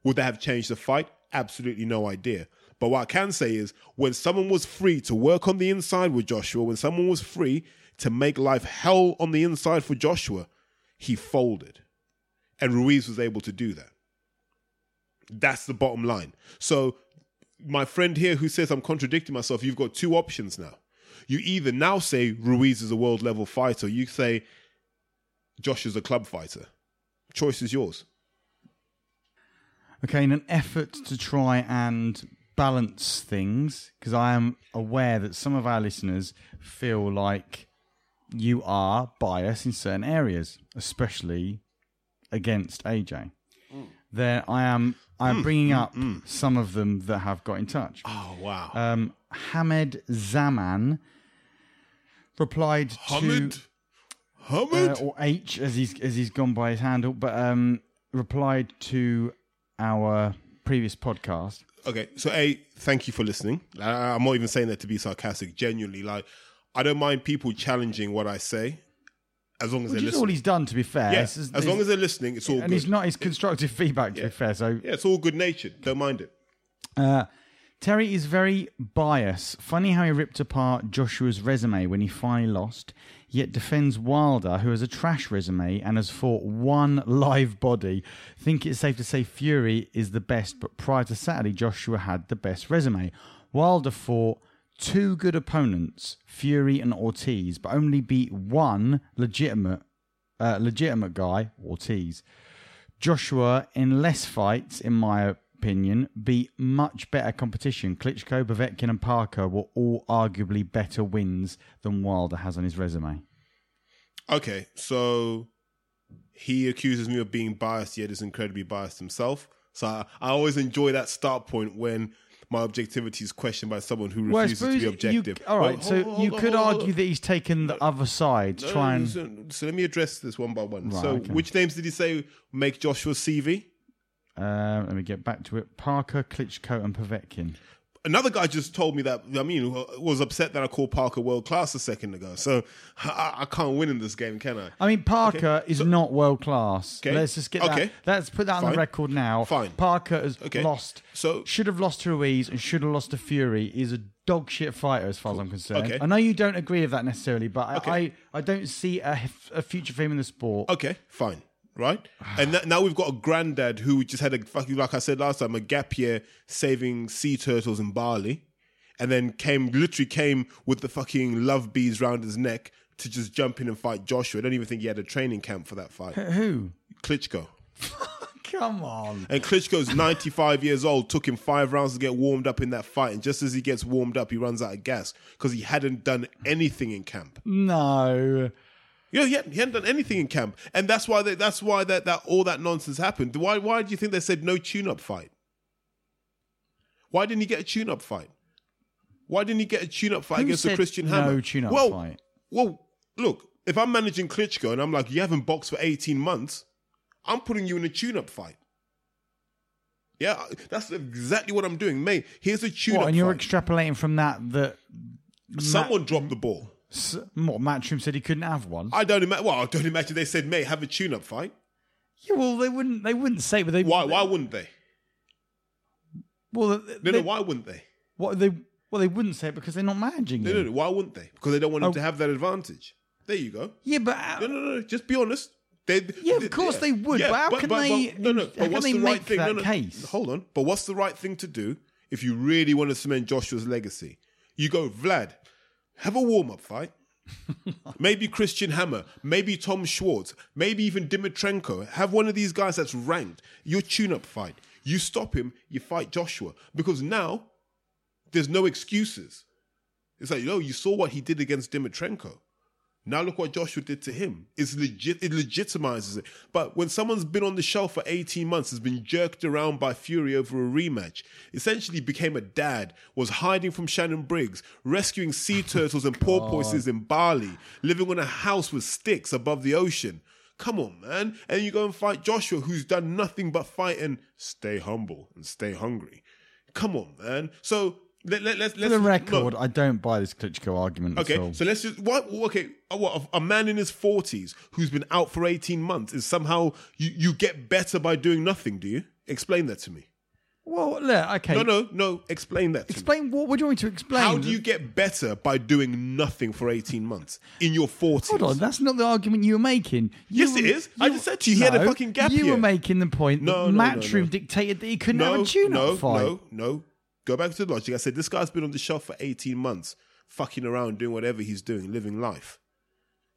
Would that have changed the fight? Absolutely no idea. But what I can say is when someone was free to work on the inside with Joshua, when someone was free to make life hell on the inside for Joshua, he folded. And Ruiz was able to do that. That's the bottom line. So, my friend here who says I'm contradicting myself, you've got two options now. You either now say Ruiz is a world level fighter, you say Josh is a club fighter. Choice is yours. Okay, in an effort to try and balance things, because I am aware that some of our listeners feel like you are biased in certain areas, especially against AJ. Mm. There, I am. I am bringing up some of them that have got in touch. Oh wow. Um, Hamed Zaman replied to Hamid? uh, or H as he's as he's gone by his handle, but um, replied to our previous podcast. Okay, so A, thank you for listening. I, I'm not even saying that to be sarcastic. Genuinely, like I don't mind people challenging what I say, as long as Which they're is all he's done, to be fair. Yeah, It's- it's- as long as they're listening, it's all and good. it's not his constructive *laughs* feedback, to be fair. So yeah, it's all good natured. Don't mind it. Uh, Terry is very biased. Funny how he ripped apart Joshua's resume when he finally lost, yet defends Wilder, who has a trash resume and has fought one *laughs* live body. Think it's safe to say Fury is the best, but prior to Saturday, Joshua had the best resume. Wilder fought two good opponents, Fury and Ortiz, but only beat one legitimate, uh, legitimate guy, Ortiz. Joshua, in less fights, in my opinion, beat much better competition. Klitschko, Povetkin, and Parker were all arguably better wins than Wilder has on his resume. Okay, so he accuses me of being biased, yet is incredibly biased himself. So I, I always enjoy that start point when my objectivity is questioned by someone who Well, refuses to be objective. You, all right, Well, so hold- hold you could hold on, argue that he's taken the other side to try and. So, so let me address this one by one. Right, so, okay. which names did he say make Joshua CV? Uh, let me get back to it. Parker, Klitschko, and Povetkin. Another guy just told me that. I mean, was upset that I called Parker world class a second ago. So I, I can't win in this game, can I? I mean, Parker is not world class. Okay. Let's just get that. Let's put that on the record now. Fine. Parker has Okay. lost. So- should have lost to Ruiz and should have lost to Fury. He's a dog shit fighter as far as I'm concerned. Okay. I know you don't agree with that necessarily, but I, I, I don't see a, a future for him in the sport. Okay, fine, right? *sighs* And that, now we've got a granddad who just had a fucking, like I said last time, a gap year saving sea turtles in Bali, and then came literally came with the fucking love bees round his neck to just jump in and fight Joshua. I don't even think he had a training camp for that fight. Who? Klitschko. *laughs* Come on. And Klitschko's 95 years old, took him five rounds to get warmed up in that fight. And just as he gets warmed up, he runs out of gas because he hadn't done anything in camp. No. You know, he hadn't, he hadn't done anything in camp, and that's why they, that's why that, that all that nonsense happened. Why why do you think they said no tune-up fight? Why didn't he get a tune-up fight? Why didn't he get a tune-up fight Who against a Christian no Hammer? tune-up well, fight? Well, look, if I'm managing Klitschko and I'm like, you haven't boxed for 18 months, I'm putting you in a tune-up fight. Yeah, that's exactly what I'm doing, mate. Here's a tune-up What? And you're fight. extrapolating from that that Someone dropped the ball. S- what Matchroom said he couldn't have one. I don't imagine. Well, I don't imagine they said, mate, have a tune-up fight. yeah, well, they wouldn't. They wouldn't say, but they. Why? Why wouldn't they? Well, No, they, no. Why wouldn't they? What they? Well, they wouldn't say it because they're not managing No, him. no, no. Why wouldn't they? Because they don't want him Oh. to have that advantage. There you go. Yeah, but how- No, no, no. no. Just be honest. They, Yeah, of course they would, but how can they- no, no. But what's they the right thing? no, no. case? Hold on. But what's the right thing to do if you really want to cement Joshua's legacy? You go, Vlad, have a warm up fight. *laughs* maybe Christian Hammer, maybe Tom Schwartz, maybe even Dimitrenko. Have one of these guys that's ranked. Your tune up fight. You stop him, you fight Joshua. Because now there's no excuses. It's like, yo, you saw what he did against Dimitrenko. Now look what Joshua did to him. It's legit. It legitimizes it. But when someone's been on the shelf for 18 months, has been jerked around by Fury over a rematch, essentially became a dad, was hiding from Shannon Briggs, rescuing sea *laughs* turtles and porpoises in Bali, living in a house with sticks above the ocean. Come on, man. And you go and fight Joshua, who's done nothing but fight and stay humble and stay hungry. Come on, man. So let, let, let's For let's the no. record, I don't buy this Klitschko argument at Okay, all. so let's just what? Okay, what? A man in his forties who's been out for eighteen months is somehow you you get better by doing nothing? Do you explain that to me? well, look, okay. No, no, no. Explain that to me. Explain what? What do you want me to explain? How do you get better by doing nothing for eighteen months in your forties? Hold on, that's not the argument you were making. You Yes, it were- is. I just said to you, he had a fucking gap You year. were making the point No, that no, no, Matchroom no. dictated that he couldn't no, have a tune-up no, fight. no, no. Go back to the logic. I said this guy's been on the shelf for eighteen months, fucking around, doing whatever he's doing, living life.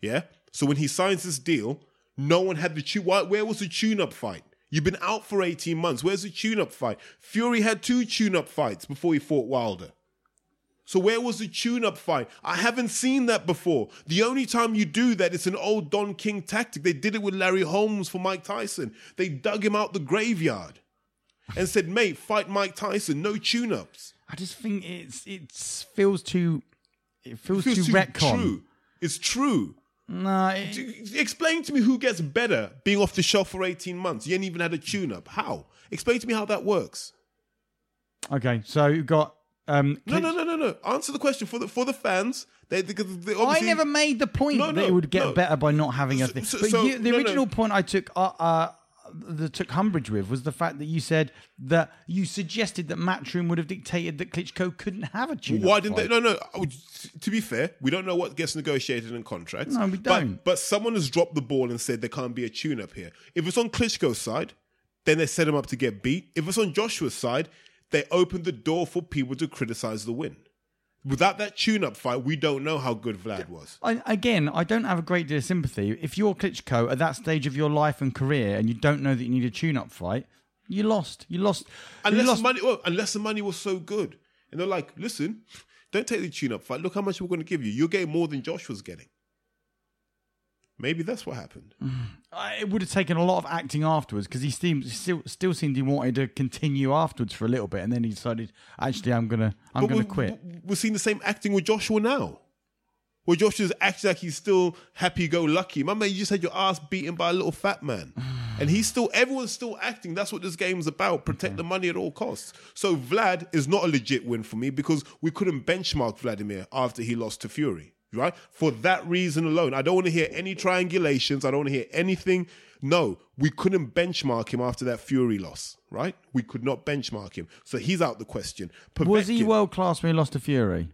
Yeah. So when he signs this deal, no one had the tune. Where was the tune-up fight? You've been out for eighteen months. Where's the tune-up fight? Fury had two tune-up fights before he fought Wilder. So where was the tune-up fight? I haven't seen that before. The only time you do that, it's an old Don King tactic. They did it with Larry Holmes for Mike Tyson. They dug him out the graveyard and said, "Mate, fight Mike Tyson. No tune-ups. I just think it's it feels too it feels, Feels too, too retcon. true. It's true. No, it- Explain to me who gets better being off the shelf for 18 months. You ain't even had a tune-up. How? Explain to me how that works. okay. So you've got um. No, no, no, no, no. Answer the question for the for the fans. They, they, they I never made the point No, that it would get no. better by not having a thing. so- but so- you, the no, no. original point I took, uh, uh, that took umbrage with was the fact that you said that you suggested that Matchroom would have dictated that Klitschko couldn't have a tune. Why didn't they? No, no. To be fair, we don't know what gets negotiated in contracts. No, we But- don't. But, someone has dropped the ball and said there can't be a tune-up here. If it's on Klitschko's side, then they set him up to get beat. If it's on Joshua's side, they opened the door for people to criticize the win. Without that tune-up fight, we don't know how good Vlad was. I, again, I don't have a great deal of sympathy. If you're Klitschko at that stage of your life and career, and you don't know that you need a tune-up fight, you lost. You lost. you Unless lost the money, well, unless the money was so good, and they're like, "Listen, don't take the tune-up fight. Look how much we're going to give you. You're getting more than Josh was getting." Maybe that's what happened. It would have taken a lot of acting afterwards because he seemed, still still seemed he wanted to continue afterwards for a little bit, and then he decided, actually, I'm gonna I'm gonna we- quit. we- We're seeing the same acting with Joshua now. Where Joshua's acting like he's still happy go lucky. My man, you just had your ass beaten by a little fat man. *sighs* and he's still, everyone's still acting. That's what this game's about. Protect the money at all costs. So Vlad is not a legit win for me because we couldn't benchmark Vladimir after he lost to Fury. Right? For that reason alone. I don't want to hear any triangulations. I don't want to hear anything. No, we couldn't benchmark him after that Fury loss. Right? We could not benchmark him. So he's out the question. Was he world class when he lost to Fury?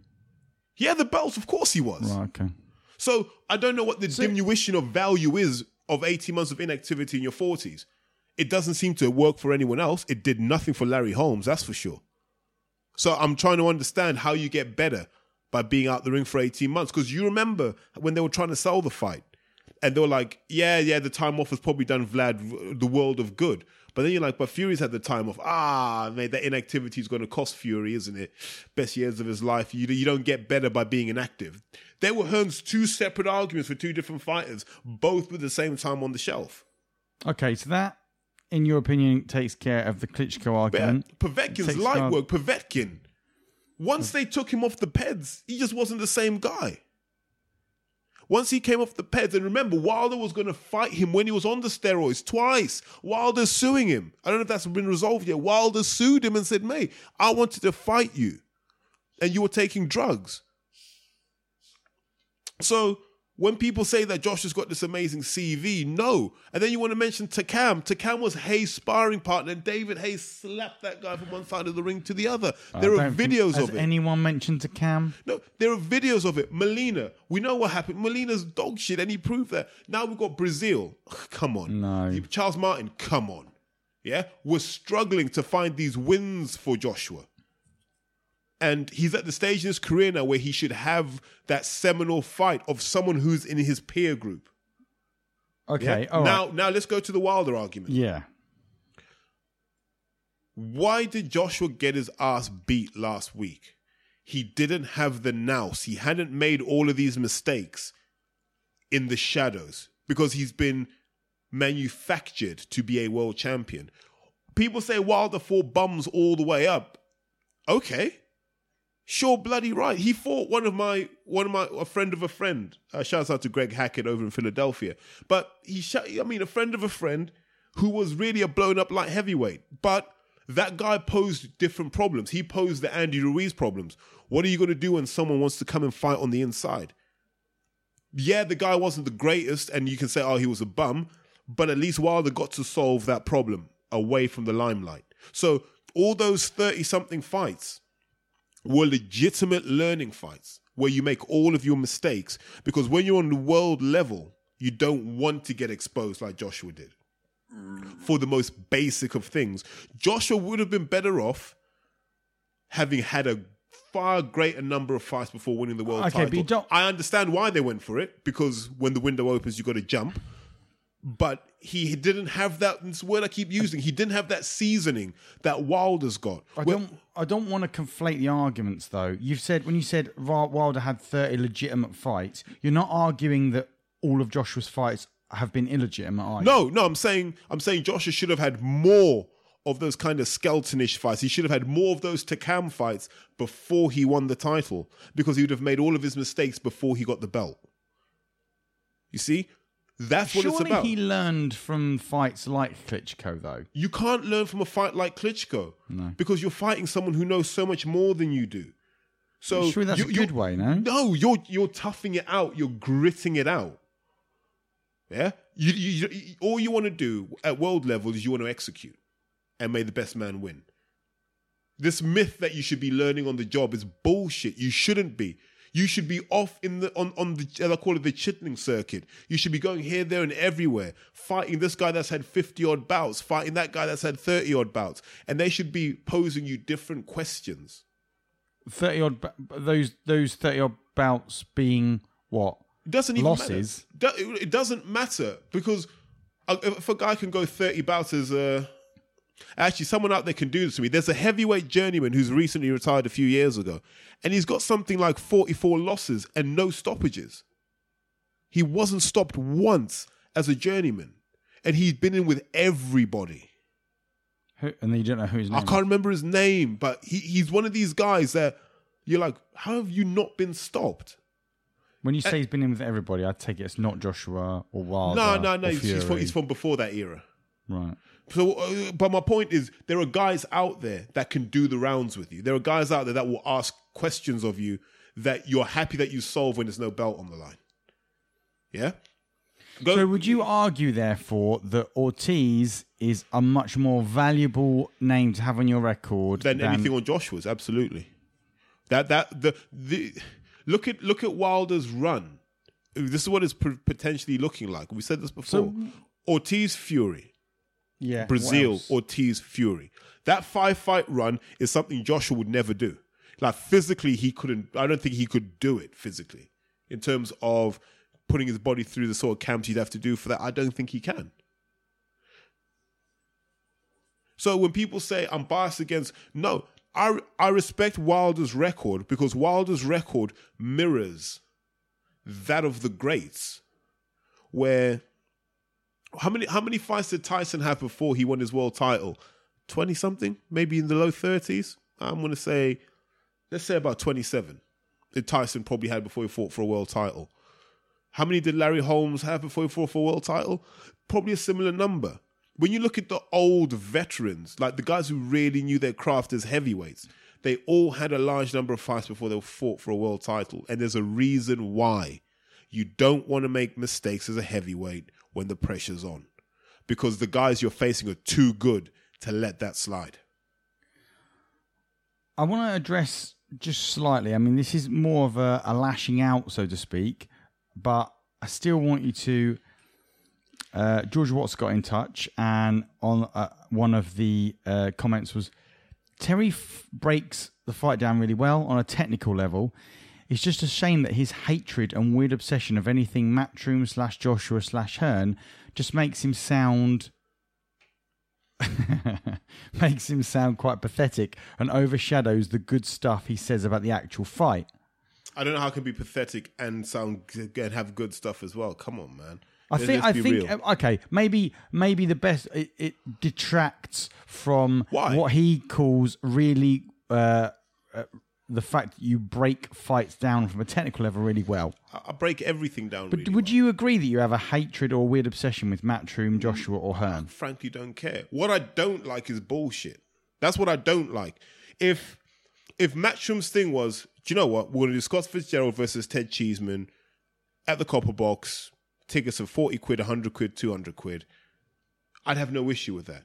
Yeah, the belts, of course he was. Right, okay. So I don't know what the diminution of value is of 18 months of inactivity in your 40s. It doesn't seem to work for anyone else. It did nothing for Larry Holmes, that's for sure. So I'm trying to understand how you get better by being out the ring for 18 months. Because you remember when they were trying to sell the fight, and they were like, yeah, yeah, the time off has probably done Vlad the world of good. But then you're like, but Fury's had the time off. Ah, mate, that inactivity is going to cost Fury, isn't it? Best years of his life. You, you don't get better by being inactive. There were Hearn's two separate arguments for two different fighters, both with the same time on the shelf. Okay, so that, in your opinion, takes care of the Klitschko But argument. Povetkin's light work, Povetkin. Once they took him off the peds, he just wasn't the same guy. Once he came off the peds, and remember, Wilder was going to fight him when he was on the steroids twice. Wilder's suing him. I don't know if that's been resolved yet. Wilder sued him and said, mate, I wanted to fight you, and you were taking drugs. So when people say that Josh has got this amazing CV, no. And then you want to mention Takam. Takam was Haye's sparring partner, and David Hayes slapped that guy from one side of the ring to the other. Uh, there I are don't think- videos has of it. anyone mentioned Takam? No, there are videos of it. Molina, we know what happened. Molina's dog shit, and he proved that. Now we've got Breazeale. *laughs* Come on. No. Charles Martin, come on. Yeah? We're struggling to find these wins for Joshua. And he's at the stage in his career now where he should have that seminal fight of someone who's in his peer group. Okay, Yeah? all right. now, now let's go to the Wilder argument. yeah. Why did Joshua get his ass beat last week? He didn't have the nous. He hadn't made all of these mistakes in the shadows because he's been manufactured to be a world champion. People say Wilder fought bums all the way up. Okay. Sure, bloody right. He fought one of my one of my a friend of a friend. Uh, shouts out to Greg Hackett over in Philadelphia. But he, sh- I mean, a friend of a friend who was really a blown up light heavyweight. But that guy posed different problems. He posed the Andy Ruiz problems. What are you going to do when someone wants to come and fight on the inside? Yeah, the guy wasn't the greatest, and you can say, oh, he was a bum. But at least Wilder got to solve that problem away from the limelight. So all those thirty something fights were legitimate learning fights where you make all of your mistakes because when you're on the world level, you don't want to get exposed like Joshua did. For the most basic of things, Joshua would have been better off having had a far greater number of fights before winning the world Okay, title. I understand why they went for it because when the window opens, you got to jump. But he didn't have that. This word I keep using. He didn't have that seasoning that Wilder's got. I Where- don't. I don't want to conflate the arguments, though. You've said when you said Wilder had thirty legitimate fights, you're not arguing that all of Joshua's fights have been illegitimate. Are you? No, no, I'm saying I'm saying Joshua should have had more of those kind of skeletonish fights. He should have had more of those Takam fights before he won the title because he would have made all of his mistakes before he got the belt. You see? That's what it's Surely about. he learned from fights like Klitschko, though. You can't learn from a fight like Klitschko because you're fighting someone who knows so much more than you do. So Surely that's you- a good way, no? No, you're you're toughing it out. You're gritting it out. Yeah, you, you, you all you want to do at world level is you want to execute, and may the best man win. This myth that you should be learning on the job is bullshit. You shouldn't be. You should be off in the on on the I call it the chittering circuit. You should be going here, there, and everywhere, fighting this guy that's had fifty odd bouts, fighting that guy that's had thirty odd bouts, and they should be posing you different questions. Thirty odd those those thirty odd bouts being what It doesn't even Losses. matter. It doesn't matter because uh, if a guy can go thirty bouts as a Actually, someone out there can do this to me. There's a heavyweight journeyman who's recently retired a few years ago, and he's got something like 44 losses and no stoppages. He wasn't stopped once as a journeyman, and he's been in with everybody. who, and you don't know whose name. I can't remember his name, but he, he's one of these guys that you're like, how have you not been stopped? When you say he's been in with everybody, I take it it's not Joshua or Wilder. No, no, no. he's, from, he's from before that era. right. So, uh, but my point is, there are guys out there that can do the rounds with you. There are guys out there that will ask questions of you that you're happy that you solve when there's no belt on the line. Yeah. Go, So would you argue, therefore, that Ortiz is a much more valuable name to have on your record than anything on Joshua's. Absolutely. That that the the look at look at Wilder's run. This is what it's potentially looking like. We said this before. Ortiz Fury, yeah, Breazeale? Ortiz Fury. That five fight run is something Joshua would never do. Like physically, he couldn't. I don't think he could do it physically in terms of putting his body through the sort of camps he'd have to do for that. I don't think he can. So when people say I'm biased against, no, I I respect Wilder's record because Wilder's record mirrors that of the greats. Where how many how many fights did Tyson have before he won his world title? Twenty something, maybe in the low thirties. I'm gonna say, let's say about twenty seven. That Tyson probably had before he fought for a world title. How many did Larry Holmes have before he fought for a world title? Probably a similar number. When you look at the old veterans, like the guys who really knew their craft as heavyweights, they all had a large number of fights before they fought for a world title. And there's a reason why. You don't want to make mistakes as a heavyweight when the pressure's on. Because the guys you're facing are too good to let that slide. I want to address just slightly. I mean, this is more of a, a lashing out, so to speak, but I still want you to. Uh, George Watts got in touch, and on uh, one of the uh, comments was Terry f- breaks the fight down really well on a technical level. It's just a shame that his hatred and weird obsession of anything Matchroom slash Joshua slash Hearn just makes him sound *laughs* makes him sound quite pathetic and overshadows the good stuff he says about the actual fight. I don't know how it can be pathetic and sound and have good stuff as well. Come on, man. I Let's- think I think real. uh, okay, maybe maybe the best it, it detracts from Why? what he calls really uh, uh, the fact that you break fights down from a technical level really well. I I break everything down. But really would well. you agree that you have a hatred or weird obsession with Matchroom, mm, Joshua, or Hearn? frankly don't care. What I don't like is bullshit. That's what I don't like. If if Matchroom's thing was, do you know what? We're gonna do Scott Fitzgerald versus Ted Cheeseman at the Copper Box. Tickets of forty quid, hundred quid, two hundred quid. I'd have no issue with that.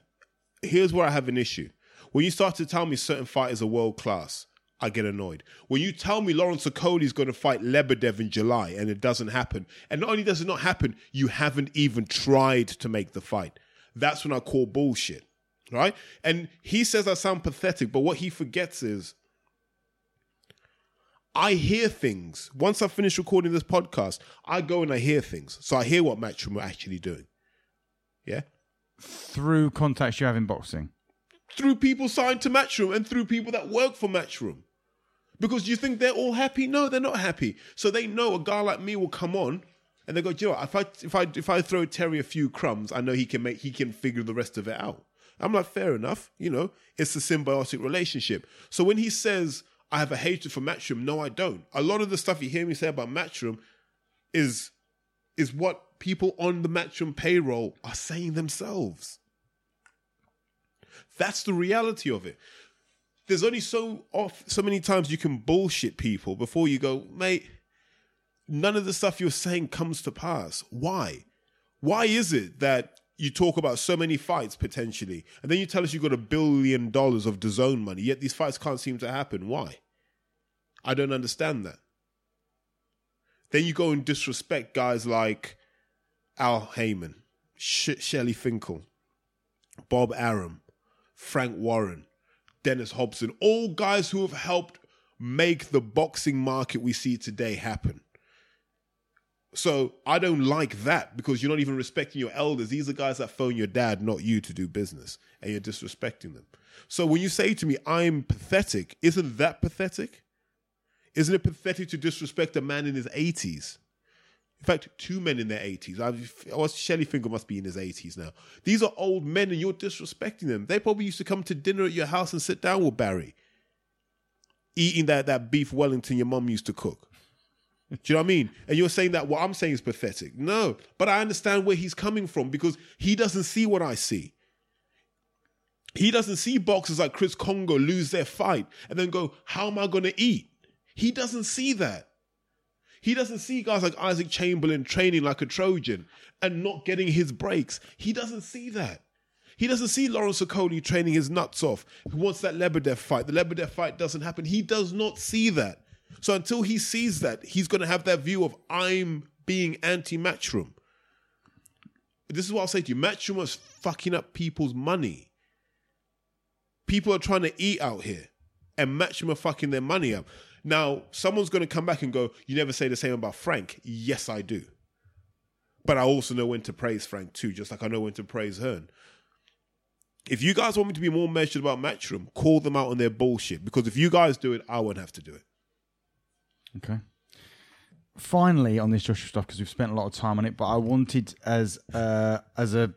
Here's where I have an issue. When you start to tell me certain fighters are world class, I get annoyed. When you tell me Lawrence Okolie is going to fight Lebedev in July and it doesn't happen, and not only does it not happen, you haven't even tried to make the fight. That's when I call bullshit, right? And he says I sound pathetic, but what he forgets is I hear things. Once I finish recording this podcast, I go and I hear things. So I hear what Matchroom are actually doing. Yeah? Through contacts you have in boxing. Through people signed to Matchroom and through people that work for Matchroom. Because you think they're all happy? No, they're not happy. So they know a guy like me will come on and they go, "Do you know, if I if I if I throw Terry a few crumbs, I know he can make he can figure the rest of it out. I'm like, fair enough, you know, it's a symbiotic relationship. So when he says I have a hatred for Matchroom, no, I don't. A lot of the stuff you hear me say about Matchroom is is what people on the Matchroom payroll are saying themselves. That's the reality of it. There's only so off so many times you can bullshit people before you go, mate. None of the stuff you're saying comes to pass. Why? Why is it that you talk about so many fights potentially, and then you tell us you've got a billion dollars of DAZN money, yet these fights can't seem to happen? Why? I don't understand that. Then you go and disrespect guys like Al Haymon, Sh- Shelly Finkel, Bob Arum, Frank Warren, Dennis Hobson, all guys who have helped make the boxing market we see today happen. So I don't like that because you're not even respecting your elders. These are guys that phone your dad, not you, to do business, and you're disrespecting them. So when you say to me, I'm pathetic, isn't that pathetic? Isn't it pathetic to disrespect a man in his 80s? In fact, two men in their 80s. I was Shelly Finkel must be in his 80s now. These are old men and you're disrespecting them. They probably used to come to dinner at your house and sit down with Barry, eating that, that beef Wellington your mum used to cook. Do you know what I mean? And you're saying that what I'm saying is pathetic. No, but I understand where he's coming from because he doesn't see what I see. He doesn't see boxers like Chris Kongo lose their fight and then go, How am I going to eat? He doesn't see that. He doesn't see guys like Isaac Chamberlain training like a Trojan and not getting his breaks. He doesn't see that. He doesn't see Lawrence Okolie training his nuts off. He wants that Lebedev fight. The Lebedev fight doesn't happen. He does not see that. So until he sees that, he's going to have that view of I'm being anti-matchroom. This is what I'll say to you. Matchroom is fucking up people's money. People are trying to eat out here, and Matchroom are fucking their money up. Now, someone's going to come back and go, You never say the same about Frank. Yes, I do. But I also know when to praise Frank too, just like I know when to praise Hearn. If you guys want me to be more measured about Matchroom, call them out on their bullshit. Because if you guys do it, I won't have to do it. Okay. Finally, on this Joshua stuff, because we've spent a lot of time on it, but I wanted as uh, as a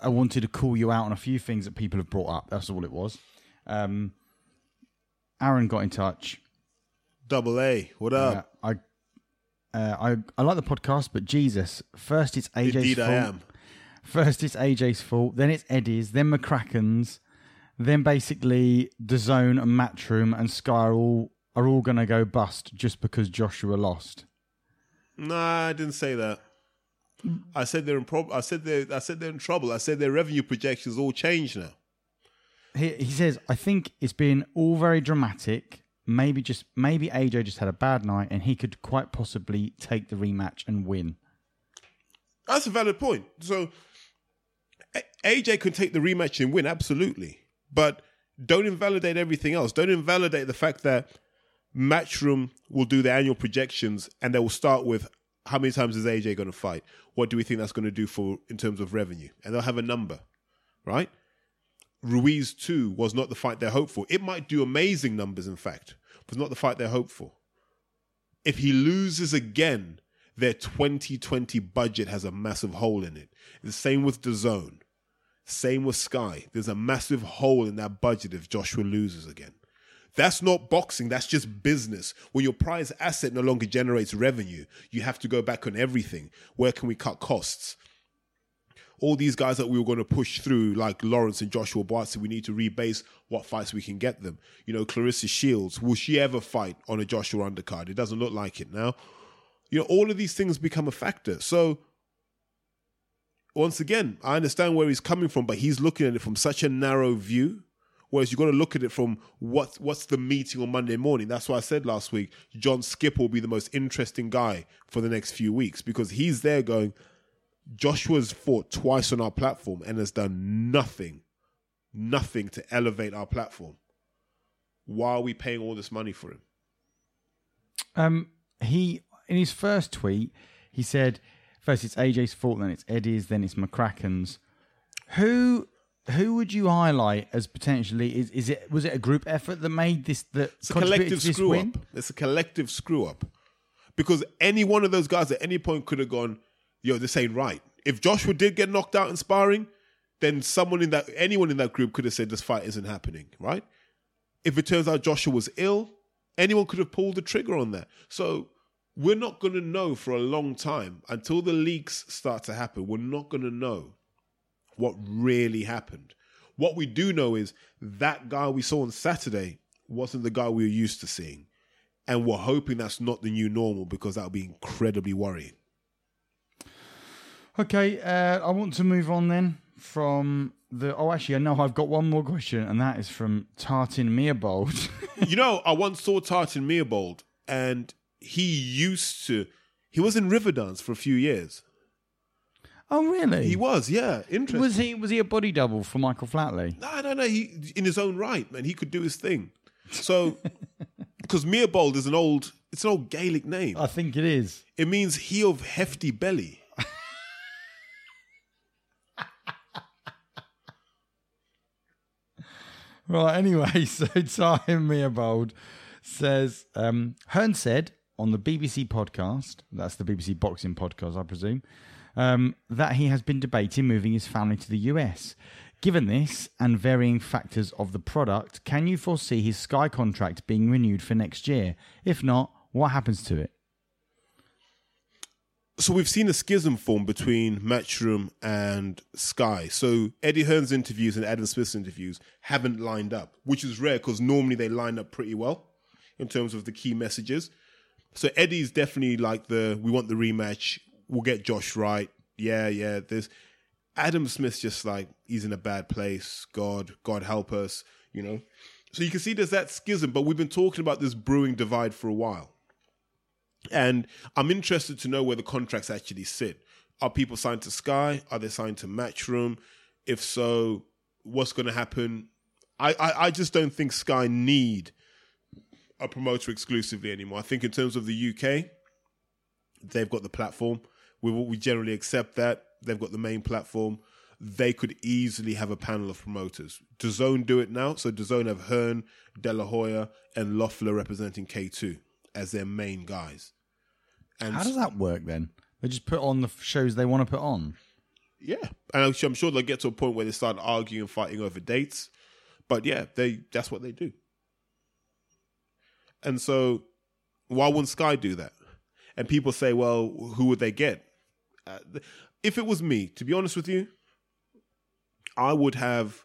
I wanted to call you out on a few things that people have brought up. That's all it was. Um, Aaron got in touch. Double A, what up? Uh, I, uh, I I like the podcast, but Jesus, first it's AJ's Indeed, fault. I am. First it's AJ's fault, then it's Eddie's, then McCracken's, then basically the DAZN and Matchroom and Sky are all are all going to go bust just because Joshua lost. Nah, I didn't say that. I said they're in prob- I said they I said they're in trouble. I said their revenue projections all changed now. He, he says, I think it's been all very dramatic. Maybe just maybe AJ just had a bad night and he could quite possibly take the rematch and win. That's a valid point. So AJ can take the rematch and win, absolutely. But don't invalidate everything else. Don't invalidate the fact that Matchroom will do their annual projections and they will start with how many times is AJ going to fight? What do we think that's going to do for in terms of revenue? And they'll have a number, right? Ruiz 2 was not the fight they hoped for. It might do amazing numbers, in fact, but not the fight they hoped for. If he loses again, their 2020 budget has a massive hole in it. The same with the DAZN. Same with Sky. There's a massive hole in that budget if Joshua loses again. That's not boxing, that's just business. When your prize asset no longer generates revenue, you have to go back on everything. Where can we cut costs? All these guys that we were going to push through, like Lawrence and Joshua Buatsi, we need to rebase what fights we can get them. You know, Claressa Shields, will she ever fight on a Joshua undercard? It doesn't look like it now. You know, all of these things become a factor. So, once again, I understand where he's coming from, but he's looking at it from such a narrow view. Whereas you've got to look at it from what what's the meeting on Monday morning. That's why I said last week, John Skip will be the most interesting guy for the next few weeks because he's there going, Joshua's fought twice on our platform and has done nothing, nothing to elevate our platform. Why are we paying all this money for him? Um, he in his first tweet, he said, first it's AJ's fault, then it's Eddie's, then it's McCracken's. Who who would you highlight as potentially is is it was it a group effort that made this that It's a collective screw win? up. It's a collective screw up. Because any one of those guys at any point could have gone, yo, this ain't right. If Joshua did get knocked out in sparring, then someone in that anyone in that group could have said this fight isn't happening, right? If it turns out Joshua was ill, anyone could have pulled the trigger on that. So we're not going to know for a long time until the leaks start to happen. We're not going to know what really happened. What we do know is that guy we saw on Saturday wasn't the guy we were used to seeing. And we're hoping that's not the new normal because that would be incredibly worrying. Okay, uh, I want to move on then from the. Oh, actually, I know I've got one more question, and that is from Tartin Meerbold. *laughs* you know, I once saw Tartan Meerbold, and he used to. He was in Riverdance for a few years. oh, really? He was, yeah, interesting. Was he? Was he a body double for Michael Flatley? No, no, no. He in his own right, man. He could do his thing. So, *laughs* because Meerbold is an old, it's an old Gaelic name. I think it is. It means he of hefty belly. Right, anyway, *laughs* so Tahim Meerbold says, um, Hearn said on the BBC podcast, that's the BBC boxing podcast, I presume, um, that he has been debating moving his family to the US. Given this and varying factors of the product, can you foresee his Sky contract being renewed for next year? If not, what happens to it? So we've seen a schism form between Matchroom and Sky. So Eddie Hearn's interviews and Adam Smith's interviews haven't lined up, which is rare because normally they line up pretty well in terms of the key messages. So Eddie's definitely like the we want the rematch. We'll get Josh right. Yeah, yeah. This Adam Smith's just like he's in a bad place. God, God help us. You know. So you can see there's that schism, but we've been talking about this brewing divide for a while. And I'm interested to know where the contracts actually sit. Are people signed to Sky? Are they signed to Matchroom? If so, what's going to happen? I, I, I just don't think Sky need a promoter exclusively anymore. I think in terms of the UK, they've got the platform. We we generally accept that they've got the main platform. They could easily have a panel of promoters. DAZN do it now, so DAZN have Hearn, De La Hoya, and Loeffler representing K2 as their main guys. And How does that work then? They just put on the shows they want to put on. Yeah, and I'm sure, I'm sure they'll get to a point where they start arguing and fighting over dates. But yeah, they that's what they do. And so, why wouldn't Sky do that? And people say, well, who would they get? Uh, if it was me, to be honest with you, I would have.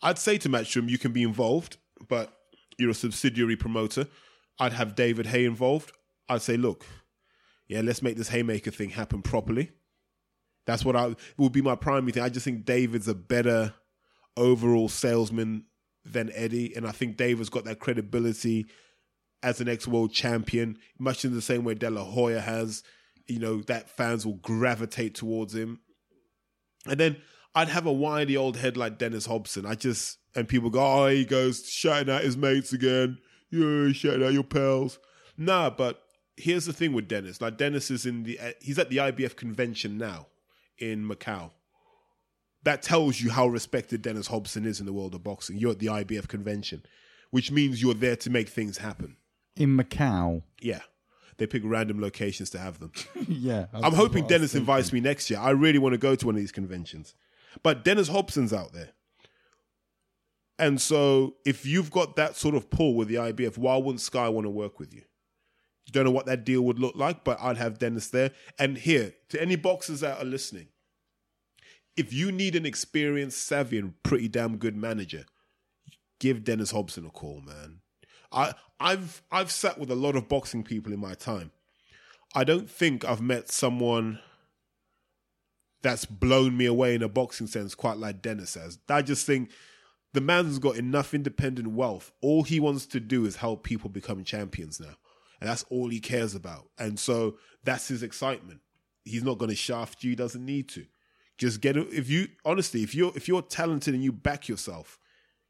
I'd say to Matchroom, you can be involved, but you're a subsidiary promoter. I'd have David Haye involved. I'd say, look, yeah, let's make this Hayemaker thing happen properly. That's what I would be my primary thing. I just think David's a better overall salesman than Eddie, and I think David's got that credibility as an ex-world champion, much in the same way De La Hoya has. You know that fans will gravitate towards him, and then I'd have a whiny old head like Dennis Hobson. I just and people go, oh, he goes shouting at his mates again. Yeah, shouting at your pals. Nah, but here's the thing with Dennis. Like Dennis is in the he's at the IBF convention now in Macau. That tells you how respected Dennis Hobson is in the world of boxing. You're at the IBF convention, which means you're there to make things happen. In Macau. Yeah. They pick random locations to have them. *laughs* yeah. I'm hoping Dennis invites me next year. I really want to go to one of these conventions. But Dennis Hobson's out there. And so if you've got that sort of pull with the IBF, why wouldn't Sky want to work with you? Don't know what that deal would look like, but I'd have Dennis there. And here, to any boxers that are listening, if you need an experienced, savvy, and pretty damn good manager, give Dennis Hobson a call, man. I I've I've sat with a lot of boxing people in my time. I don't think I've met someone that's blown me away in a boxing sense quite like Dennis has. I just think the man's got enough independent wealth. All he wants to do is help people become champions now. And that's all he cares about. And so that's his excitement. He's not going to shaft you, he doesn't need to. Just get it if you honestly, if you're if you're talented and you back yourself,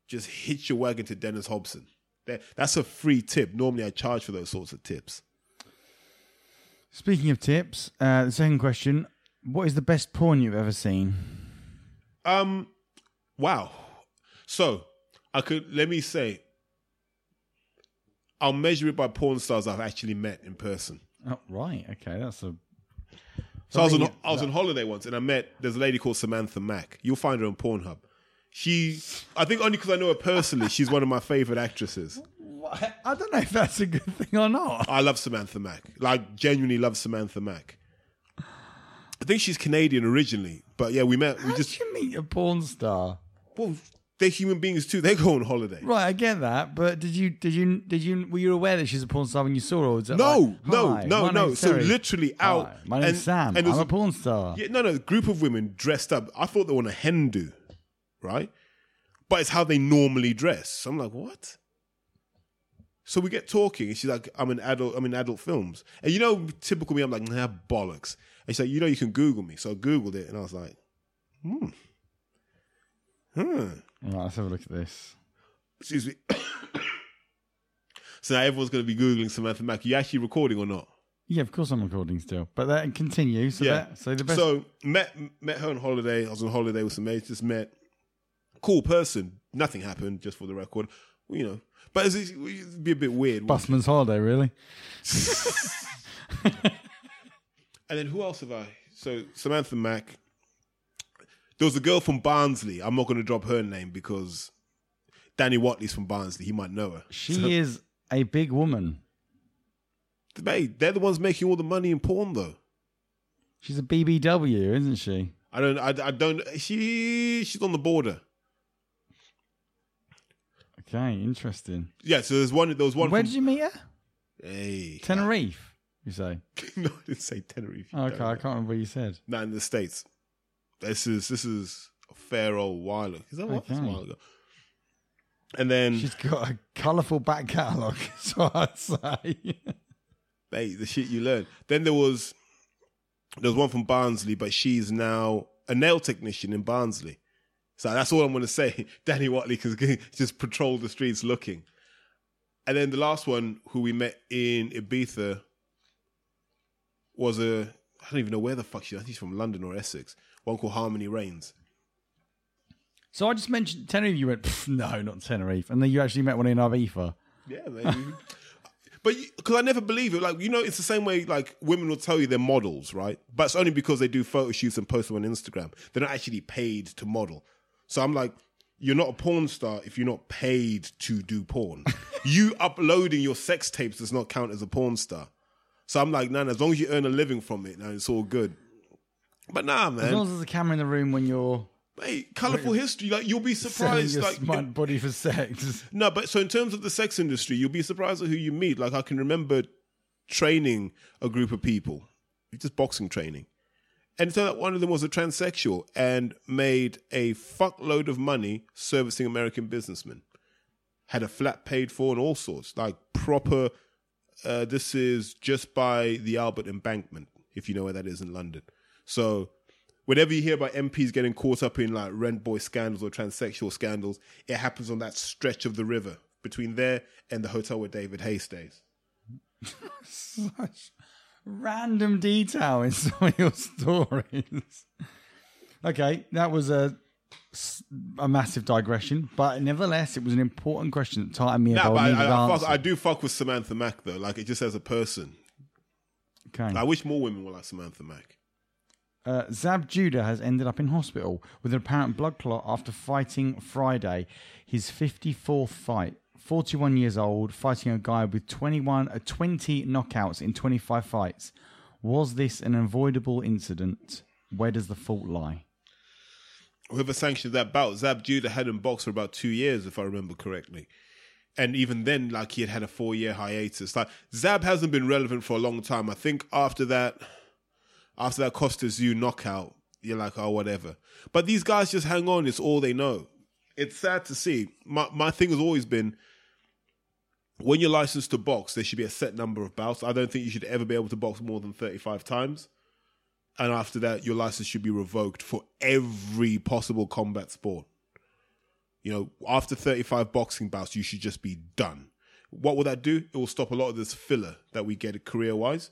just hitch your wagon to Dennis Hobson. That- That's a free tip. Normally I charge for those sorts of tips. Speaking of tips, uh, the second question: What is the best porn you've ever seen? Um, wow. So I could let me say, I'll measure it by porn stars I've actually met in person. Oh, right. Okay, that's a. So I was on I was on holiday once, and I met there's a lady called Samantha Mack. You'll find her on Pornhub. She, I think only because I know her personally, she's one of my favorite actresses. I don't know if that's a good thing or not. I love Samantha Mack. Like genuinely love Samantha Mack. I think she's Canadian originally, but yeah, we met. We How just did you meet a porn star? well, they're human beings too. They go on holiday. Right, I get that, but did you did you did you were you aware that she's a porn star when you saw her? Or was it No, like, no, "Hi, no, my no. name's So Terry. literally out. Hi, my name's and- Sam. and there's I'm a a- porn star. Yeah, no, no. A group of women dressed up. I thought they were on a hen do, right? But it's how they normally dress. So I'm like, what? So we get talking, and she's like, "I'm an adult. I'm in adult films." And you know, typical me, I'm like, "Nah, bollocks." And she's like, "You know, you can Google me." So I googled it, and I was like, "Hmm, hmm." Right, let's have a look at this. Excuse me. *coughs* so now everyone's going to be googling Samantha Mack. Are you actually recording or not? Yeah, of course I'm recording still, but that continues. So Yeah. that, so the best. So met met her on holiday. I was on holiday with some mates. Just met. Cool person. Nothing happened. Just for the record, you know. But it's, it'd be a bit weird. Busman's holiday, really? *laughs* *laughs* And then who else have I? So Samantha Mack. There was a girl from Barnsley. I'm not going to drop her name because Danny Watley's from Barnsley. He might know her. She So- is a big woman. Mate, they're the ones making all the money in porn, though. She's a BBW, isn't she? I don't. I, I don't. She she's on the border. Okay, interesting. Yeah. So there's one. There was one. Where from, did you meet her? Hey. Tenerife, you say? *laughs* no, I didn't say Tenerife. Okay, I can't remember what you said. Not in the states. This is this is a fair old while ago. Is that what? That's a while ago. And then, She's got a colourful back catalogue, *laughs* what I'd say. mate, the shit you learn. Then there was there was one from Barnsley, but she's now a nail technician in Barnsley. So that's all I'm going to say. *laughs* Danny Watley can *laughs* just patrol the streets looking. And then the last one, who we met in Ibiza, was a I don't even know where the fuck she. I think she's from London or Essex. One called Harmony Reigns. so I just mentioned Tenerife. You went, no, not Tenerife. And then you actually met one in Ibiza. Yeah, maybe. *laughs* but because I never believe it, like you know, it's the same way like women will tell you they're models, right? But it's only because they do photo shoots and post them on Instagram. They're not actually paid to model. So I'm like, you're not a porn star if you're not paid to do porn. *laughs* you uploading your sex tapes does not count as a porn star. So I'm like, man, as long as you earn a living from it, now it's all good. But nah, man. As long as there's a camera in the room when you're mate, colorful history. Like you'll be *laughs* surprised. your Like smart body for sex. *laughs* No, but so in terms of the sex industry, you'll be surprised at who you meet. Like I can remember training a group of people, just boxing training, and turned out one of them was a transsexual and made a fuckload of money servicing American businessmen. Had a flat paid for and all sorts, like proper. Uh, this is just by the Albert Embankment, if you know where that is in London. So whenever you hear about MPs getting caught up in like rent boy scandals or transsexual scandals, it happens on that stretch of the river between there and the hotel where David Haye stays. *laughs* Such random detail in *laughs* some of your stories. Okay, that was a a massive digression, but nevertheless, it was an important question that tightened me Nah, about I, I, I, fuck, I do fuck with Samantha Mack though. Like it just as a person, okay. I wish more women were like Samantha Mack. Uh, Zab Judah has ended up in hospital with an apparent blood clot after fighting Friday, his 54th fight. 41 years old, fighting a guy with 21, uh, 20 knockouts in 25 fights. Was this an avoidable incident? Where does the fault lie? Whoever sanctioned that bout, Zab Judah hadn't boxed for about two years, if I remember correctly. And even then, like he had had a four year hiatus. Like Zab hasn't been relevant for a long time. I think after that, after that Kostya Tszyu knockout, you're like, oh, whatever. But these guys just hang on. It's all they know. It's sad to see. My my thing has always been when you're licensed to box, there should be a set number of bouts. I don't think you should ever be able to box more than 35 times. And after that, your license should be revoked for every possible combat sport. You know, after 35 boxing bouts, you should just be done. What will that do? It will stop a lot of this filler that we get career wise.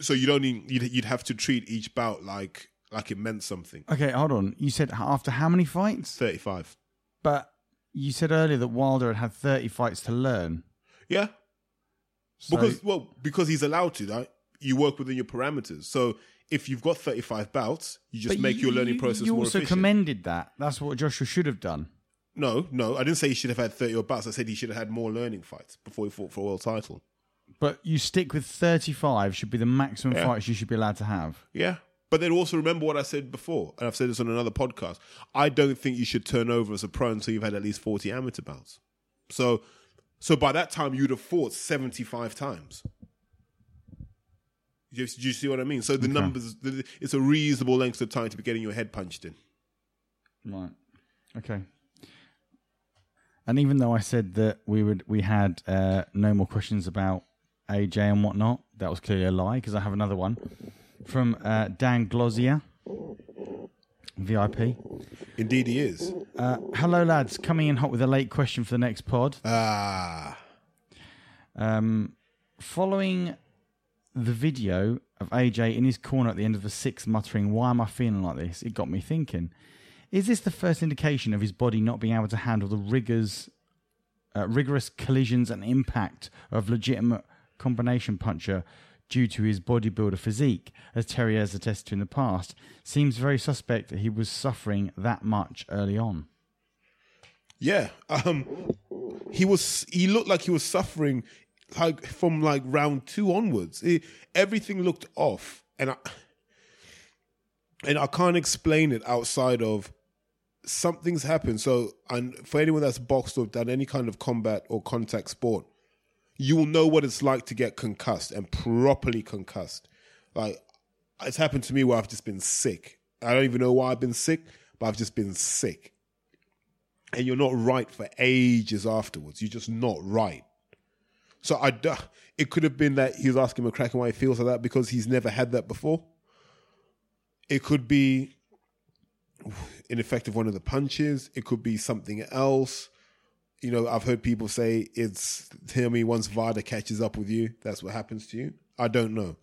So you'd only you'd, you'd have to treat each bout like like it meant something. Okay, hold on. You said after how many fights? 35. But you said earlier that Wilder had had 30 fights to learn. Yeah, So- because well, because he's allowed to. Right? You work within your parameters. So if you've got 35 bouts, you just make you- your learning process You more also efficient. commended that. That's what Joshua should have done. No, no, I didn't say he should have had 30 or bouts. I said he should have had more learning fights before he fought for a world title. But you stick with 35 should be the maximum Yeah. fights you should be allowed to have. Yeah. But then also remember what I said before, and I've said this on another podcast. I don't think you should turn over as a pro until you've had at least 40 amateur bouts. So, so by that time, you'd have fought 75 times. Do you, do you see what I mean? So the numbers, the- it's a reasonable length of time to be getting your head punched in. Right. Okay. And even though I said that we would, we had uh, no more questions about AJ and whatnot, that was clearly a lie because I have another one from uh, Dan Glossier, VIP. Indeed, he is. Uh, hello, lads. Coming in hot with a late question for the next pod. Ah, Um, following the video of AJ in his corner at the end of the sixth, muttering, Why am I feeling like this? It got me thinking. Is this the first indication of his body not being able to handle the rigors, uh, rigorous collisions and impact of legitimate combination puncher due to his bodybuilder physique, as Terry has attested to in the past? Seems very suspect that he was suffering that much early on. yeah. Um, he was. He looked like he was suffering, like from like round two onwards. It- everything looked off, and I and I can't explain it outside of something's happened. So, and for anyone that's boxed or done any kind of combat or contact sport, you will know what it's like to get concussed and properly concussed. Like it's happened to me where I've just been sick. I don't even know why I've been sick, but I've just been sick. And you're not right for ages afterwards. You're just not right. So I, it could have been that he was asking McCracken why he feels like that because he's never had that before. It could be an effect of one of the punches. It could be something else. You know, I've heard people say it's tell me once Vada catches up with you, that's what happens to you. I don't know.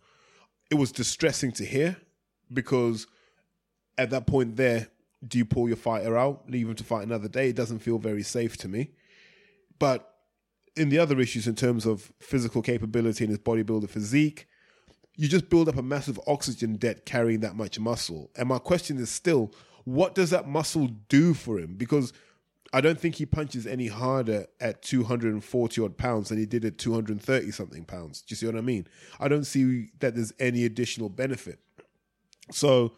It was distressing to hear because at that point there, do you pull your fighter out, leave him to fight another day? It doesn't feel very safe to me. But in the other issues, in terms of physical capability and his bodybuilder physique, you just build up a massive oxygen debt carrying that much muscle. And my question is still, what does that muscle do for him? Because I don't think he punches any harder at 240 odd pounds than he did at 230 something pounds. Do you see what I mean? I don't see that there's any additional benefit. So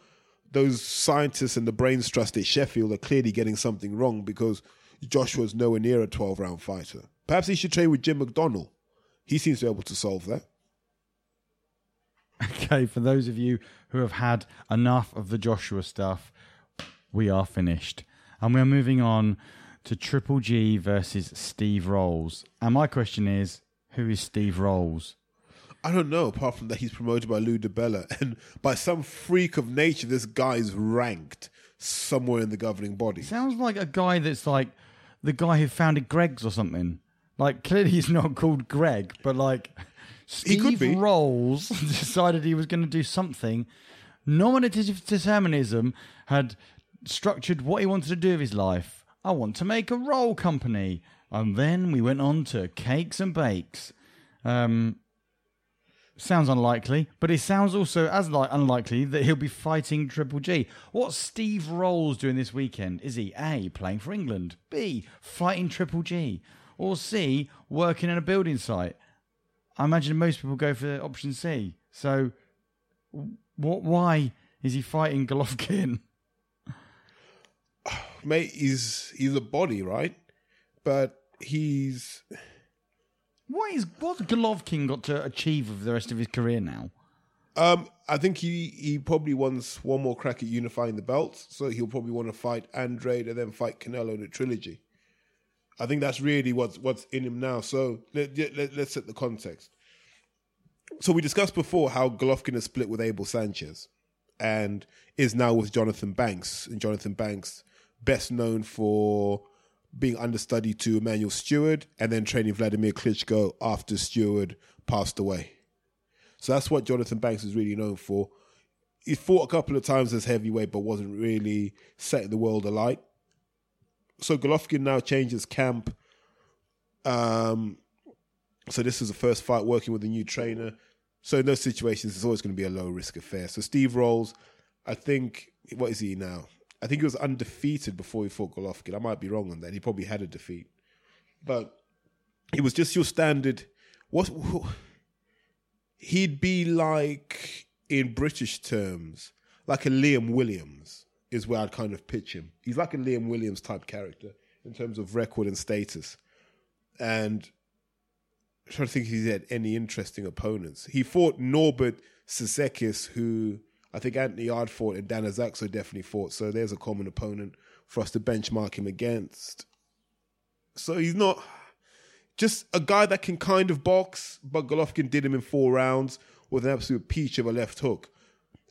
those scientists and the brains trust at Sheffield are clearly getting something wrong because Joshua's nowhere near a 12 round fighter. Perhaps he should train with Jim McDonnell. He seems to be able to solve that. Okay, for those of you who have had enough of the Joshua stuff, we are finished. And we are moving on to Triple G versus Steve Rolls. And my question is who is Steve Rolls? I don't know, apart from that he's promoted by Lou DiBella. *laughs* And by some freak of nature, this guy's ranked somewhere in the governing body. Sounds like a guy that's like the guy who founded Greggs or something. Like, clearly he's not called Greg, but like *laughs* He Steve could be. Rolls *laughs* decided he was going to do something. Nominative determinism had structured what he wanted to do with his life. I want to make a roll company. And then we went on to cakes and bakes. Um, sounds unlikely, but it sounds also as like unlikely that he'll be fighting Triple G. What's Steve Rolls doing this weekend? Is he A, playing for England, B, fighting Triple G, or C, working in a building site? I imagine most people go for option C. So, what? Why is he fighting Golovkin? *laughs* *sighs* Mate, he's he's a body, right? But he's What is what's Golovkin got to achieve with the rest of his career now? um I think he he probably wants one more crack at unifying the belts, so he'll probably want to fight Andrade and then fight Canelo in a trilogy. I think that's really what's what's in him now. So let, let, let's set the context. So we discussed before how Golovkin has split with Abel Sanchez and is now with Jonathan Banks. And Jonathan Banks, best known for being understudy to Emanuel Steward and then training Vladimir Klitschko after Stewart passed away. So that's what Jonathan Banks is really known for. He fought a couple of times as heavyweight, but wasn't really setting the world alight. So Golovkin now changes camp. Um, so this is the first fight working with a new trainer. So in those situations, it's always going to be a low risk affair. So Steve Rolls, I think, what is he now? I think he was undefeated before he fought Golovkin. I might be wrong on that. He probably had a defeat, but it was just your standard. What he'd be like in British terms, like a Liam Williams is where I'd kind of pitch him. He's like a Liam Williams type character in terms of record and status. And I'm trying to think if he's had any interesting opponents. He fought Norbert Sisekis, who I think Anthony Yarde fought and Dan Azaxo definitely fought. So there's a common opponent for us to benchmark him against. So he's not just a guy that can kind of box, but Golovkin did him in four rounds with an absolute peach of a left hook.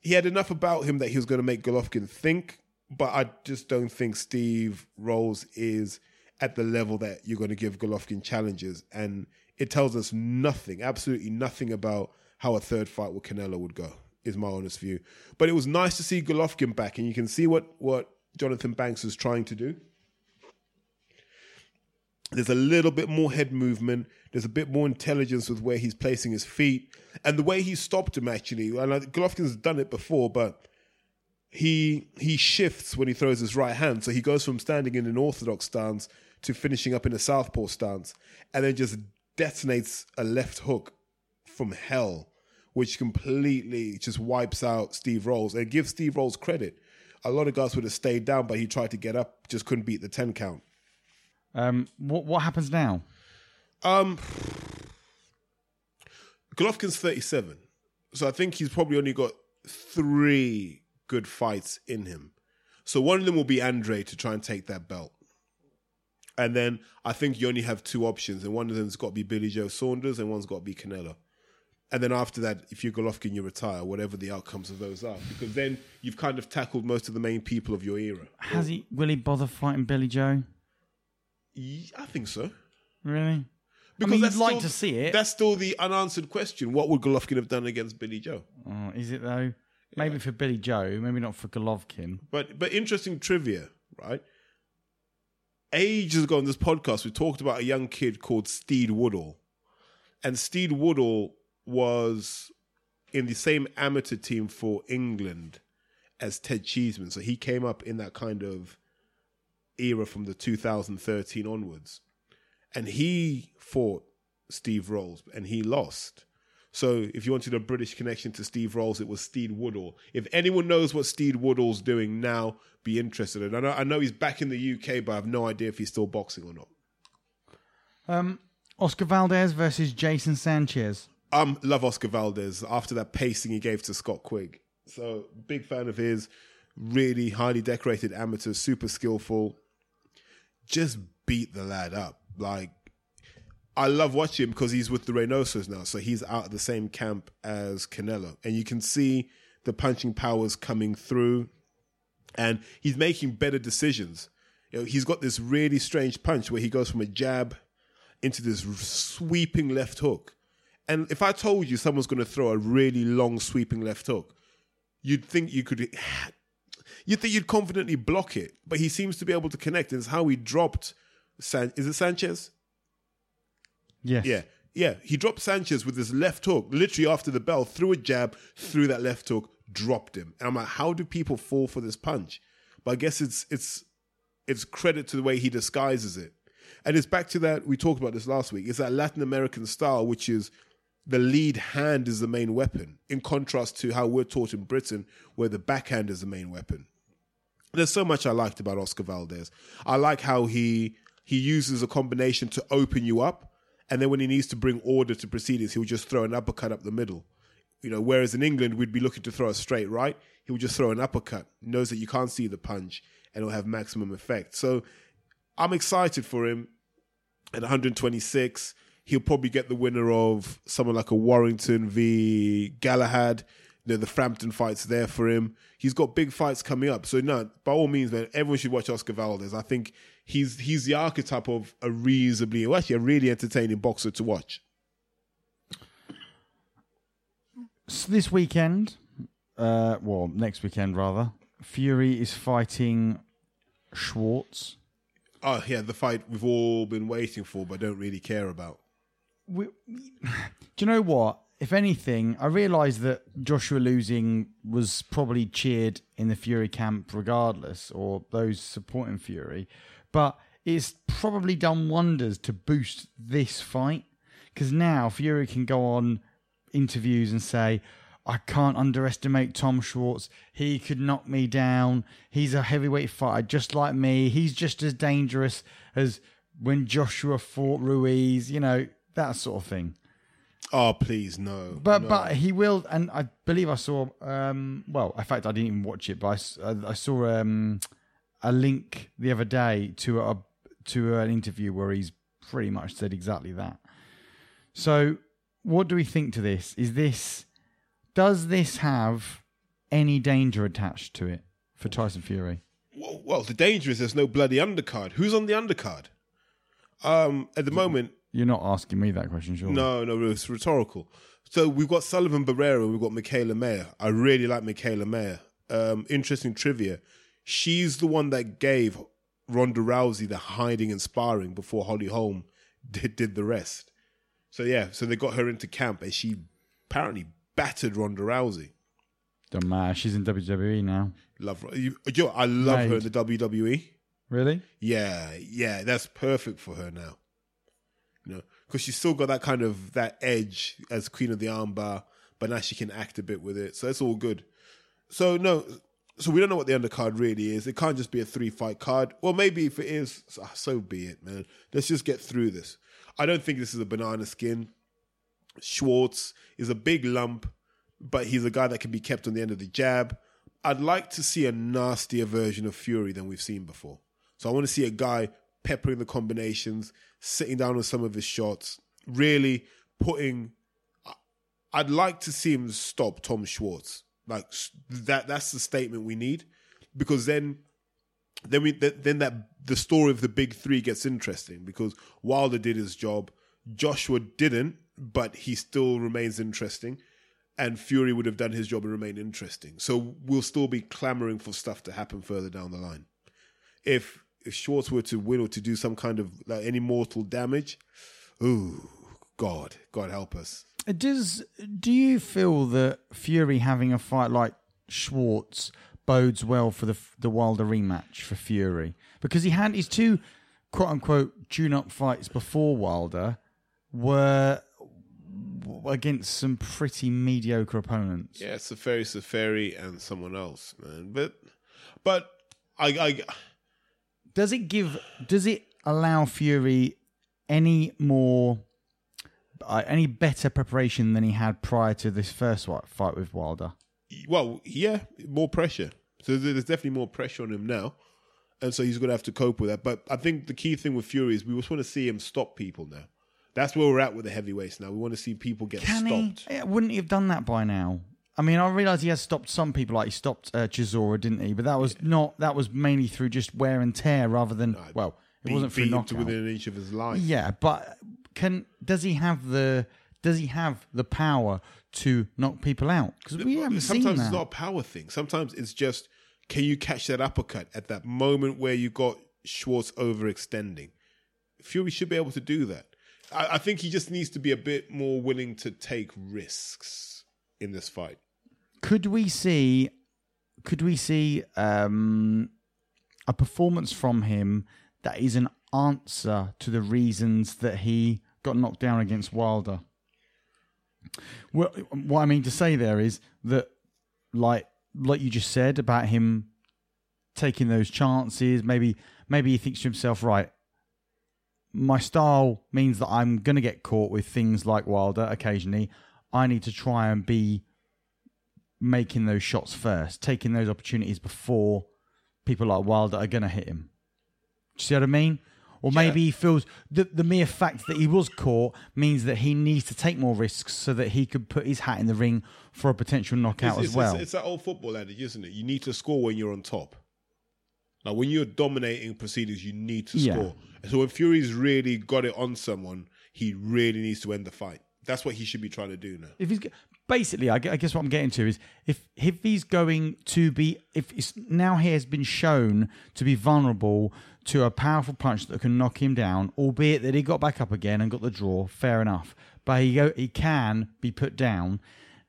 He had enough about him that he was going to make Golovkin think, but I just don't think Steve Rolls is at the level that you're going to give Golovkin challenges. And it tells us nothing, absolutely nothing about how a third fight with Canelo would go, is my honest view. But it was nice to see Golovkin back, and you can see what, what Jonathan Banks is trying to do. There's a little bit more head movement. There's a bit more intelligence with where he's placing his feet and the way he stopped him. Actually, and Golovkin's done it before, but he he shifts when he throws his right hand. So he goes from standing in an orthodox stance to finishing up in a southpaw stance, and then just detonates a left hook from hell, which completely just wipes out Steve Rolls and gives Steve Rolls credit. A lot of guys would have stayed down, but he tried to get up, just couldn't beat the ten count. Um, what what happens now? Um, Golovkin's 37. So I think he's probably only got three good fights in him. So one of them will be Andrade to try and take that belt. And then I think you only have two options, and one of them's got to be Billy Joe Saunders, and one's got to be Canelo. And then after that, if you're Golovkin, you retire, whatever the outcomes of those are, because then you've kind of tackled most of the main people of your era. Has he? Will he bother fighting Billy Joe? I think so. Really? Because I mean, you'd like to see it. That's still the unanswered question. What would Golovkin have done against Billy Joe? Oh, is it though? Maybe yeah. for Billy Joe, maybe not for Golovkin. But but interesting trivia, right? Ages ago on this podcast, we talked about a young kid called Steed Woodall, and Steed Woodall was in the same amateur team for England as Ted Cheeseman. So he came up in that kind of era from the 2013 onwards. And he fought Steve Rolls and he lost. So if you wanted a British connection to Steve Rolls, it was Steed Woodall. If anyone knows what Steed Woodall's doing now, be interested. And I know, I know he's back in the UK, but I have no idea if he's still boxing or not. Um, Oscar Valdez versus Jason Sanchez. Um, love Oscar Valdez after that pacing he gave to Scott Quigg. So big fan of his. Really highly decorated amateur, super skillful just beat the lad up. Like, I love watching him because he's with the Reynosos now, so he's out of the same camp as Canelo, and you can see the punching powers coming through, and he's making better decisions. You know, he's got this really strange punch where he goes from a jab into this sweeping left hook. And if I told you someone's going to throw a really long sweeping left hook, you'd think you could you'd think you'd confidently block it, but he seems to be able to connect. And it's how he dropped. San- is it Sanchez? Yes. Yeah. Yeah. He dropped Sanchez with his left hook, literally after the bell, threw a jab, threw that left hook, dropped him. And I'm like, how do people fall for this punch? But I guess it's it's it's credit to the way he disguises it. And it's back to that we talked about this last week. It's that Latin American style, which is the lead hand is the main weapon, in contrast to how we're taught in Britain, where the backhand is the main weapon. There's so much I liked about Oscar Valdez. I like how he he uses a combination to open you up, and then when he needs to bring order to proceedings, he'll just throw an uppercut up the middle. You know, whereas in England we'd be looking to throw a straight right, he'll just throw an uppercut. Knows that you can't see the punch, and it'll have maximum effect. So I'm excited for him at 126 he'll probably get the winner of someone like a Warrington v Galahad. You know, the Frampton fight's there for him. He's got big fights coming up. So no, by all means, man, everyone should watch Oscar Valdez. I think he's he's the archetype of a reasonably, well, actually a really entertaining boxer to watch. So this weekend, uh, well, next weekend rather, Fury is fighting Schwarz. Oh yeah, the fight we've all been waiting for, but don't really care about we, do you know what? If anything, I realised that Joshua losing was probably cheered in the Fury camp regardless, or those supporting Fury. But it's probably done wonders to boost this fight because now Fury can go on interviews and say, I can't underestimate Tom Schwarz. He could knock me down. He's a heavyweight fighter just like me. He's just as dangerous as when Joshua fought Ruiz, you know, that sort of thing. Oh, please, no. But no. but he will, and I believe I saw. Um, well, in fact, I didn't even watch it, but I, I saw um, a link the other day to a to an interview where he's pretty much said exactly that. So, what do we think to this? Is this does this have any danger attached to it for Tyson Fury? Well, well, the danger is there's no bloody undercard. Who's on the undercard? Um, at the moment, You're not asking me that question, sure? no, no, it's rhetorical. So we've got Sullivan Barrera, we've got Mikaela Mayer. I really like Mikaela Mayer. Um, interesting trivia. She's the one that gave Ronda Rousey the hiding and sparring before Holly Holm did, did the rest. So yeah, so they got her into camp and she apparently battered Ronda Rousey. Don't matter. She's in WWE now. Love. You, I love her in the WWE. Really? Yeah, yeah, that's perfect for her now. Because she's still got that kind of that edge as Queen of the Armbar, but now she can act a bit with it, so it's all good. So no, so we don't know what the undercard really is. It can't just be a three fight card. Well, maybe if it is, so be it, man. Let's just get through this. I don't think this is a banana skin. Schwarz is a big lump, but he's a guy that can be kept on the end of the jab. I'd like to see a nastier version of Fury than we've seen before. So I want to see a guy peppering the combinations, sitting down on some of his shots, really putting. I'd like to see him stop Tom Schwarz. Like that. That's the statement we need, because then, then we then that the story of the big three gets interesting because Wilder did his job, Joshua didn't, but he still remains interesting, and Fury would have done his job and remain interesting. So we'll still be clamoring for stuff to happen further down the line if if Schwarz were to win or to do some kind of like any mortal damage, ooh, God, God help us. Does do you feel that Fury having a fight like Schwarz bodes well for the the Wilder rematch for Fury because he had his two quote unquote tune up fights before Wilder were against some pretty mediocre opponents. Yeah, Seferi, Seferi, and someone else, man. But, but I, I, Does it give? Does it allow Fury any more? Uh, any better preparation than he had prior to this first fight with Wilder? well, yeah, more pressure. So there's definitely more pressure on him now, and so he's going to have to cope with that. But I think the key thing with Fury is we just want to see him stop people now. That's where we're at with the heavyweights now. We want to see people get Can stopped. he? Wouldn't he have done that by now? I mean, I realise he has stopped some people, like he stopped uh, Chisora, didn't he? But that was not. That was mainly through just wear and tear, rather than well, it Beat- wasn't through beat him to knockout. within an inch of his life. Yeah, but can does he have the does he have the power to knock people out? Because we haven't seen Sometimes that. it's not a power thing. Sometimes it's just can you catch that uppercut at that moment where you got Schwarz overextending? Fury should be able to do that. I, I think he just needs to be a bit more willing to take risks in this fight. could we see could we see um, a performance from him that is an answer to the reasons that he got knocked down against Wilder? Well, what I mean to say there is that, like, like you just said about him taking those chances, maybe, maybe he thinks to himself, right, my style means that I'm going to get caught with things like Wilder occasionally. I need to try and be making those shots first, taking those opportunities before people like Wilder are going to hit him. Do you see what I mean? Or maybe he feels the the mere fact that he was caught means that he needs to take more risks so that he could put his hat in the ring for a potential knockout It's, as well. it's, it's that old football adage, isn't it? You need to score when you're on top. Like when you're dominating proceedings, you need to Yeah. score. So when Fury's really got it on someone, he really needs to end the fight. That's what he should be trying to do now. if he's basically, I guess what I'm getting to is if if he's going to be if it's now he has been shown to be vulnerable to a powerful punch that can knock him down, albeit that he got back up again and got the draw, fair enough. But he go, he can be put down.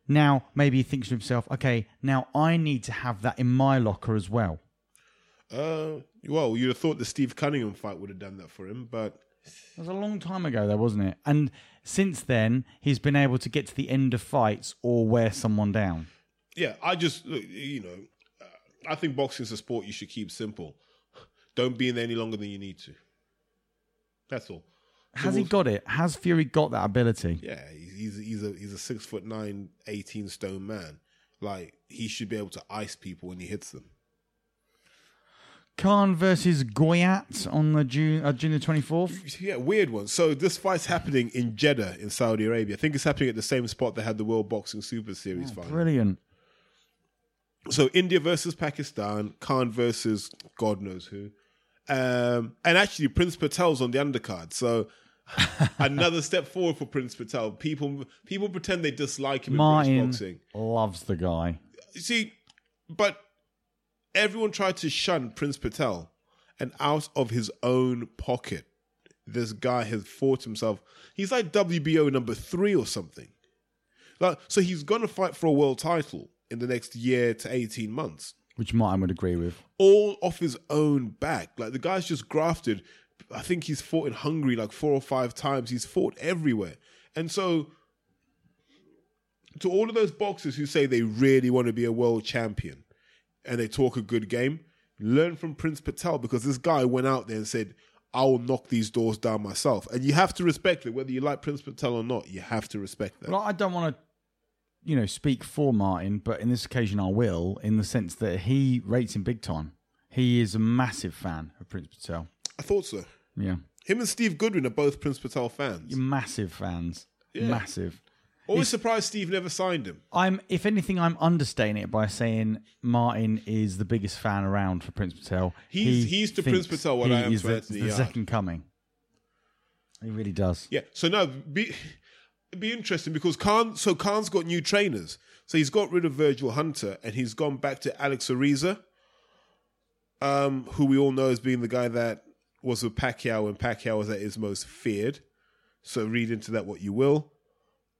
Now maybe he thinks to himself, okay, now I need to have that in my locker as well. Uh, well, you'd have thought the Steve Cunningham fight would have done that for him, but It was a long time ago, though, wasn't it? And since then, he's been able to get to the end of fights or wear someone down. Yeah, I just look, you know, uh, I think boxing's a sport you should keep simple. Don't be in there any longer than you need to. That's all. Has he got it? Has Fury got that ability? Yeah, he's he's a he's a six foot nine, 18 stone man. Like he should be able to ice people when he hits them. Khan versus Goyat on the June uh, June the twenty fourth. Yeah, weird one. So this fight's happening in Jeddah in Saudi Arabia. I think it's happening at the same spot that had the World Boxing Super Series final. Brilliant. So India versus Pakistan, Khan versus God knows who, um, and actually Prince Patel's on the undercard. So *laughs* another step forward for Prince Patel. People people pretend they dislike him in British boxing. loves the guy. You see, but everyone tried to shun Prince Patel, and out of his own pocket, this guy has fought himself. He's like WBO number three or something. Like, so he's gonna fight for a world title in the next year to eighteen months, Which Martin would agree with. all off his own back. Like the guy's just grafted. I think he's fought in Hungary like four or five times. He's fought everywhere, and so to all of those boxers who say they really want to be a world champion and they talk a good game, learn from Prince Patel because this guy went out there and said, I will knock these doors down myself. And you have to respect it, whether you like Prince Patel or not, you have to respect that. Well, I don't want to, you know, speak for Martin, but in this occasion I will, in the sense that he rates him big time. He is a massive fan of Prince Patel. I thought so. Yeah. Him and Steve Goodwin are both Prince Patel fans. Massive fans. Massive. Always surprised Steve never signed him. I'm, if anything, I'm understating it by saying Martin is the biggest fan around for Prince Patel. He's- He he's to Prince Patel what I am is to the, Anthony the Yard. second coming. He really does. Yeah. So now be it'd be interesting because Khan so Khan's got new trainers. So he's got rid of Virgil Hunter and he's gone back to Alex Ariza, um, who we all know as being the guy that was with Pacquiao when Pacquiao was at his most feared. So read into that what you will.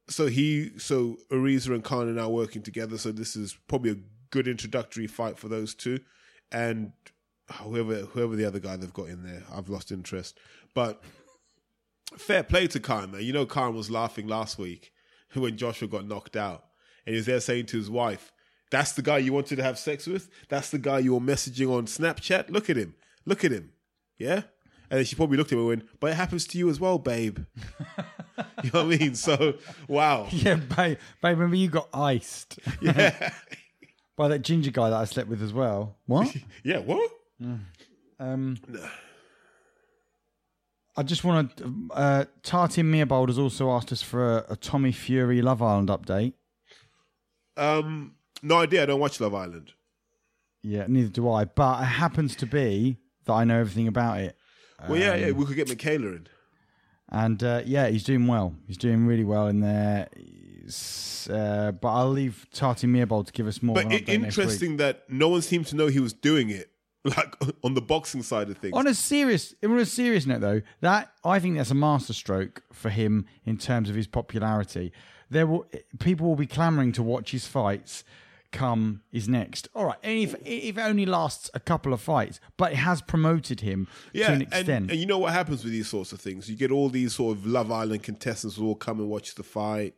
So he so Ariza and Khan are now working together. So this is probably a good introductory fight for those two. And whoever whoever the other guy they've got in there, I've lost interest. But fair play to Khan, man. You know, Khan was laughing last week *laughs* when Joshua got knocked out. And he's there saying to his wife, That's the guy you wanted to have sex with? That's the guy you were messaging on Snapchat? Look at him. Look at him. Yeah? And she probably looked at him and went, But it happens to you as well, babe. *laughs* *laughs* you know what I mean? So, wow. *laughs* Yeah, babe, babe, remember you got iced Yeah. *laughs* by that ginger guy that I slept with as well. What? yeah, what? Um, I just want to. Uh, Tartin Meerbold has also asked us for a, a Tommy Fury Love Island update. Um, no idea. I don't watch Love Island. Yeah, neither do I. But it happens to be that I know everything about it. Well, yeah, yeah, we could get Michaela in. And uh, yeah, he's doing well. He's doing really well in there. Uh, but I'll leave Tati Meerbold to give us more. But it, update next week. interesting that no one seemed to know he was doing it, *laughs* like on the boxing side of things. On a serious, on a serious note, though, that I think that's a masterstroke for him in terms of his popularity. There will people will be clamoring to watch his fights. Come is next. All right, and if if it only lasts a couple of fights, but it has promoted him yeah, to an extent. and you know what happens with these sorts of things? You get all these sort of Love Island contestants who will come and watch the fight,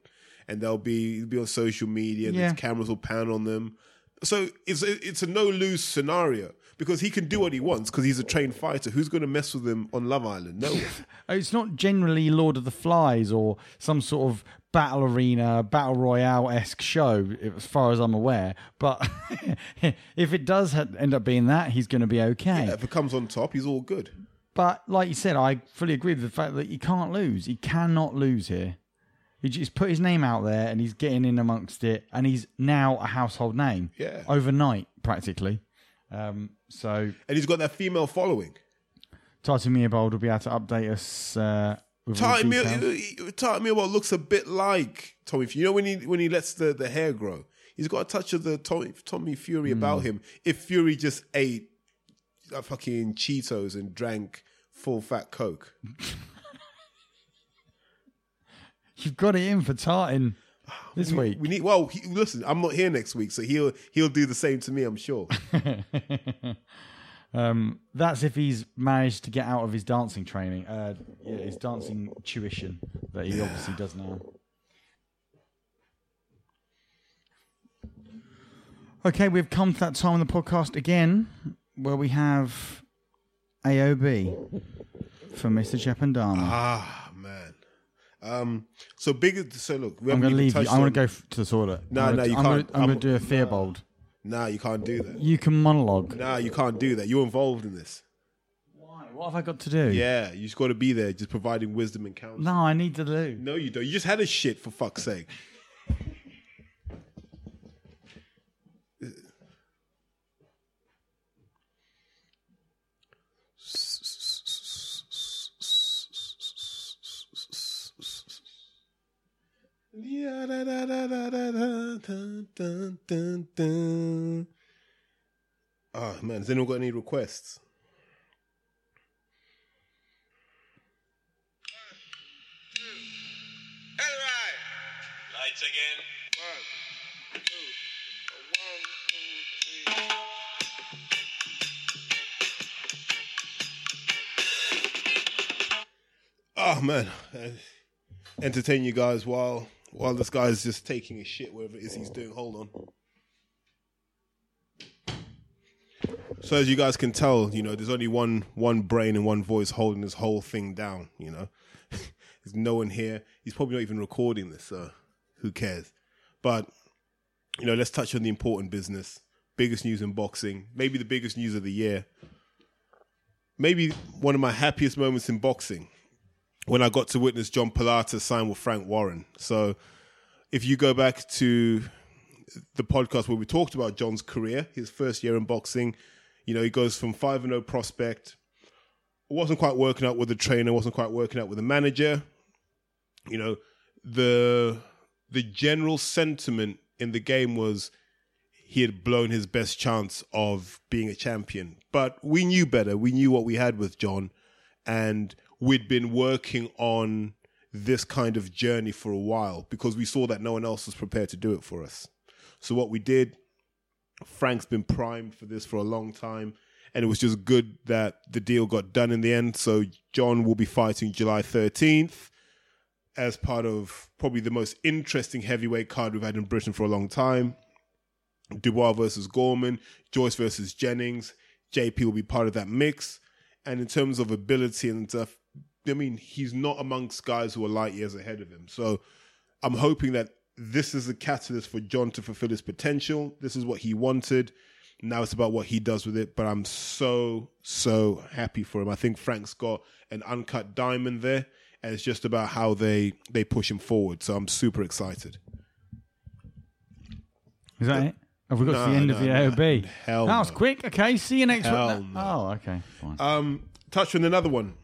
and they'll be be on social media, and Yeah. the cameras will pan on them. So it's a, it's a no lose scenario because he can do what he wants because he's a trained fighter. Who's going to mess with him on Love Island? No. *laughs* It's not generally Lord of the Flies or some sort of battle arena, battle royale esque show, as far as I'm aware. But *laughs* if it does end up being that, he's going to be okay. if it comes on top, he's all good. But like you said, I fully agree with the fact that he can't lose. He cannot lose here. He just put his name out there and he's getting in amongst it, and he's now a household name. Yeah. overnight practically. Um, so And he's got that female following. Tati Meerbold will be able to update us. Uh, Tartan details. Looks a bit like Tommy. Fury. You know when he when he lets the, the hair grow, he's got a touch of the Tommy, Tommy Fury about him. If Fury just ate uh, fucking Cheetos and drank full fat Coke, *laughs* You've got it in for Tartan this week. we need. Well, he, listen, I'm not here next week, so he'll he'll do the same to me. I'm sure. *laughs* Um, that's if he's managed to get out of his dancing training, uh, yeah, his dancing tuition that he obviously does now. Okay, we've come to that time in the podcast again where we have AOB for Mr. Chepandana. Ah, man. Um, so big. So look, we I'm going to leave you. I want on- to go f- to the toilet. No, I'm no, you I'm can't. Gonna, I'm going I'm- to do a Theobald. Nah, you can't do that. You can monologue. Nah, you can't do that. You're involved in this. Why? What have I got to do? Yeah, you just got to be there, just providing wisdom and counsel. No, I need to do. No, you don't. You just had a shit for fuck's sake. Oh man, has anyone got any requests? Lights again. One, two, one, two, three. Oh man, Uh, entertain you guys while while this guy's just taking his shit wherever it is he's doing. Hold on. So as you guys can tell, you know, there's only one one brain and one voice holding this whole thing down. You know, *laughs* there's no one here. He's probably not even recording this, so who cares? But you know, let's touch on the important business. Biggest news in boxing, maybe the biggest news of the year. Maybe one of my happiest moments in boxing when I got to witness John Pilata sign with Frank Warren. So if you go back to the podcast where we talked about John's career, his first year in boxing, you know, he goes from 5 and 0 prospect, wasn't quite working out with the trainer, wasn't quite working out with the manager. You know, the the general sentiment in the game was he had blown his best chance of being a champion. But we knew better. We knew what we had with John and we'd been working on this kind of journey for a while because we saw that no one else was prepared to do it for us. So what we did, Frank's been primed for this for a long time, and it was just good that the deal got done in the end. So John will be fighting July 13th as part of probably the most interesting heavyweight card we've had in Britain for a long time. Dubois versus Gorman, Joyce versus Jennings. JP will be part of that mix. And in terms of ability and stuff, I mean, he's not amongst guys who are light years ahead of him. So I'm hoping that this is a catalyst for John to fulfill his potential. This is what he wanted. Now it's about what he does with it. But I'm so, so happy for him. I think Frank's got an uncut diamond there. And it's just about how they, they push him forward. So I'm super excited. Is that it? Have we got to the end no, of the no. AOB? Hell That was no. quick. Okay, see you next week. no. Oh, okay, fine. Um, touch on another one.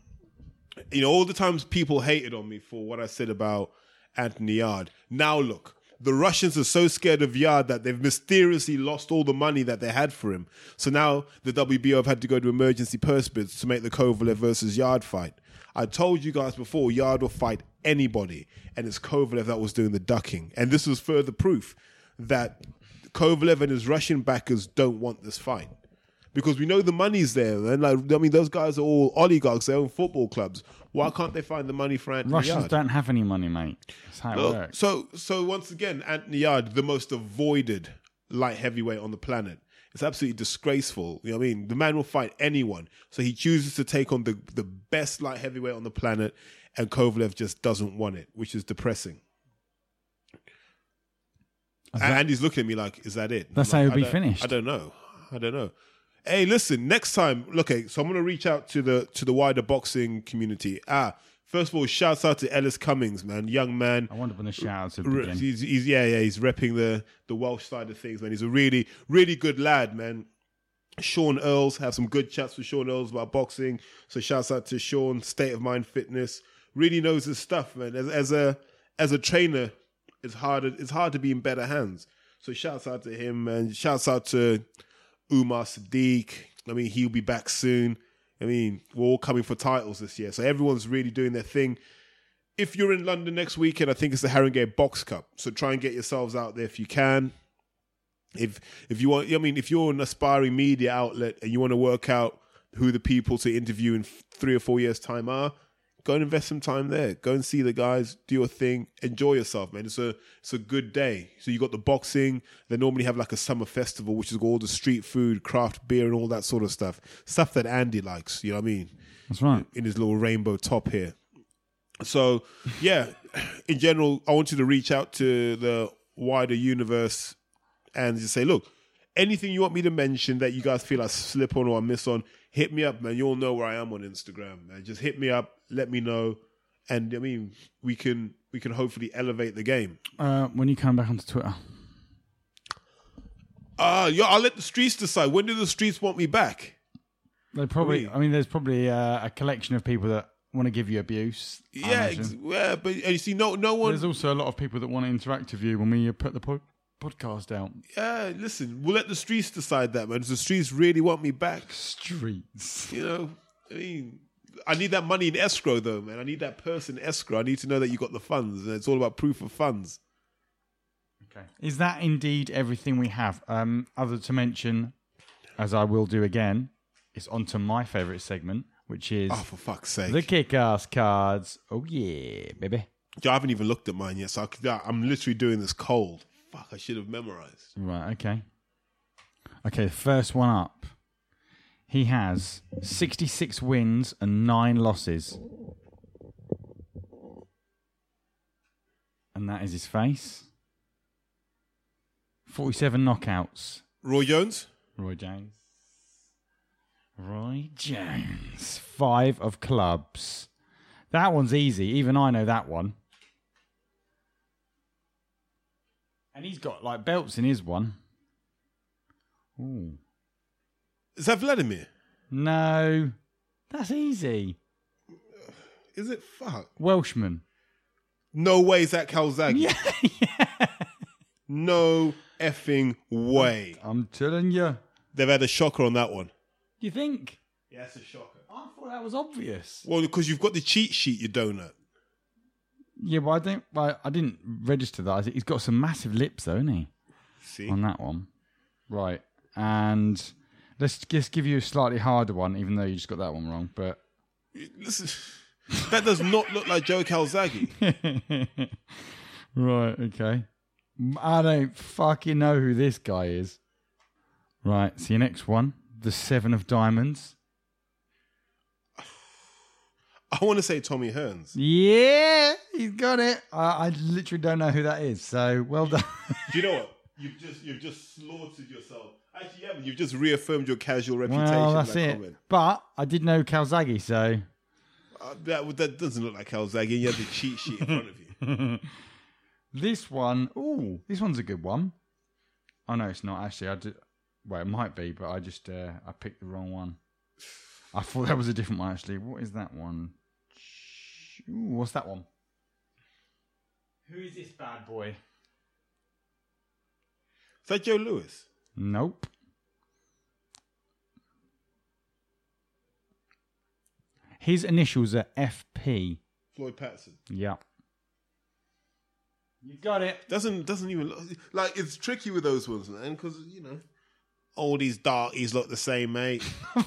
You know, all the times people hated on me for what I said about Anthony Yarde. Now look, the Russians are so scared of Yarde that they've mysteriously lost all the money that they had for him. So now the WBO have had to go to emergency purse bids to make the Kovalev versus Yarde fight. I told you guys before, Yarde will fight anybody, and it's Kovalev that was doing the ducking. And this was further proof that Kovalev and his Russian backers don't want this fight because we know the money's there. And like, I mean, those guys are all oligarchs. They own football clubs. Why can't they find the money for Anthony Russians Yarde? don't have any money, mate. That's how it Look, works. so, so once again, Anthony Yarde, the most avoided light heavyweight on the planet. It's absolutely disgraceful. You know what I mean? The man will fight anyone. So he chooses to take on the, the best light heavyweight on the planet, and Kovalev just doesn't want it, which is depressing. And Andy's looking at me like, "Is that it?" That's I'm how like, it'll be finished. I don't know. I don't know. Hey, listen. Next time. Okay, so I'm gonna reach out to the to the wider boxing community. Ah, first of all, shouts out to Ellis Cummings, man, young man. I wonder when the shout-outs would Re- begin. He's, he's yeah, yeah. He's repping the the Welsh side of things, man. He's a really, really good lad, man. Sean Earls have some good chats with Sean Earls about boxing. So shouts out to Sean, State of Mind Fitness. Really knows his stuff, man. As, as a as a trainer, it's hard it's hard to be in better hands. So shouts out to him and shouts out to Umar Sadiq. I mean, he'll be back soon. I mean, we're all coming for titles this year. So everyone's really doing their thing if you're in London next weekend, I think it's the Haringey Box Cup. So try and get yourselves out there if you can. If if you want, I mean, if you're an aspiring media outlet and you want to work out who the people to interview in three or four years' time are, go and invest some time there. Go and see the guys, do your thing, enjoy yourself, man. It's a it's a good day. So you got the boxing. They normally have like a summer festival, which is all the street food, craft beer, and all that sort of stuff. Stuff that Andy likes. You know what I mean? That's right. in his little rainbow top here. So, yeah, *sighs* in general, I want you to reach out to the wider universe and just say, look, anything you want me to mention that you guys feel I slip on or I miss on, hit me up, man. You'll know where I am on Instagram, man. Just hit me up, let me know, and I mean, we can we can hopefully elevate the game. Uh, when you come back onto Twitter, Ah, yeah, I'll let the streets decide. When do the streets want me back? they probably. Really? I mean, there's probably uh, a collection of people that want to give you abuse. Yeah, ex- yeah, but uh, you see, no, no one. There's also a lot of people that want to interact with you when we uh, put the po- podcast out. Yeah, listen, we'll let the streets decide that, man. The streets really want me back, Streets. you know, I mean, I need that money in escrow, though, man. I need that person in escrow. I need to know that you got the funds, and it's all about proof of funds. Okay. Is that indeed everything we have? Um, other to mention, as I will do again, it's on to my favourite segment, which is Oh, for fuck's sake! the kick-ass cards. Oh yeah, baby. Yeah, I haven't even looked at mine yet, so I could, I'm literally doing this cold. Fuck, I should have memorized. Right. Okay. Okay. First one up. He has 66 wins and nine losses. And that is his face. 47 knockouts. Roy Jones. Roy Jones. Roy Jones. Five of clubs. That one's easy. Even I know that one. And he's got like belts in his one. Ooh. Is that Vladimir? No. That's easy. Is it? Fuck. Welshman. No way is that Calzaghe. yeah. *laughs* No effing way. I'm telling you. They've had a shocker on that one. Do you think? Yeah, it's a shocker. I thought that was obvious. Well, because you've got the cheat sheet, you donut. Yeah, but I don't. I, I didn't register that. He's got some massive lips, though, isn't he? See? on that one. Right. And let's just give you a slightly harder one, even though you just got that one wrong. But Listen, that does not look like Joe Calzaghe. *laughs* right, okay. I don't fucking know who this guy is. Right, so your next one, the Seven of Diamonds. *sighs* I want to say Tommy Hearns. Yeah, he's got it. I, I literally don't know who that is. So well done. Do you know *laughs* what? You've just you've just slaughtered yourself. Actually, you haven't. You've just reaffirmed your casual reputation. well, that's that it. Comment. But I did know Calzaghe, so Uh, that that doesn't look like Calzaghe. You have the cheat sheet in front of you. *laughs* This one, ooh, this one's a good one. Oh no, it's not actually. I did. Well, it might be, but I just uh, I picked the wrong one. I thought that was a different one actually. What is that one? Ooh, what's that one? Who is this bad boy? Is that Joe Louis? Nope. His initials are FP. Floyd Patterson. Yeah. You got it. Doesn't doesn't even look like it's tricky with those ones, man. Because you know, all these darkies look the same, mate. *laughs*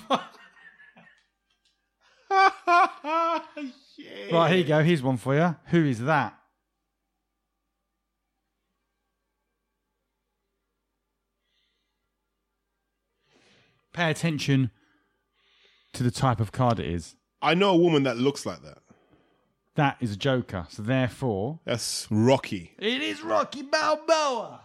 *laughs* yeah. Right, here you go. Here's one for you. Who is that? Pay attention to the type of card it is. I know a woman that looks like that. That is a Joker. So therefore, That's Rocky. it is Rocky Balboa.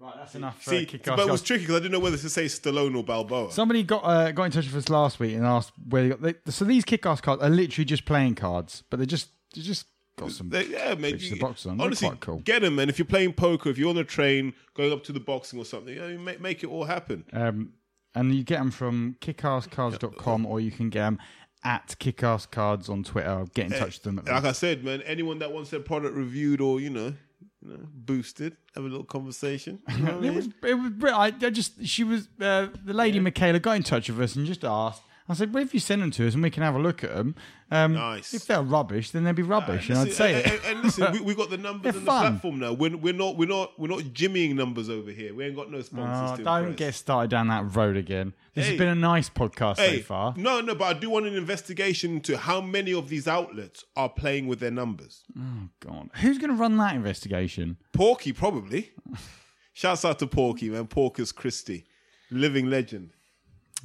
Right, that's enough for See, kick but it was tricky because I didn't know whether to say Stallone or Balboa. Somebody got uh, got in touch with us last week and asked where they got. They, so these kick-ass cards are literally just playing cards, but they're just they just got some. They- yeah, man. You- of boxers on. Honestly, quite cool. get them, man. If you're playing poker, if you're on a train going up to the boxing or something, you know, make, make it all happen. Um, and you get them from kickasscards.com or you can get them at kickasscards on Twitter. Get in touch with them. At Like I said, man, anyone that wants their product reviewed or you know, you know boosted, have a little conversation. You know what I *laughs* it was, mean? it was, I, I just, she was, uh, the lady Michaela got in touch with us and just asked. I said, well, if you send them to us and we can have a look at them, um, Nice. if they're rubbish, then they'd be rubbish, and I'd Listen, say and, it. and- and listen, we, we got the *laughs* numbers on the fun. platform now. We're, we're not we're not we're not jimmying numbers over here. We ain't got no sponsors. Oh, to don't impress. get started down that road again. This Hey. has been a nice podcast Hey, so far. no, no, but I do want an investigation into how many of these outlets are playing with their numbers. Oh God, who's going to run that investigation? Porky, probably. *laughs* Shouts out to Porky, man. Porkus Christie, living legend.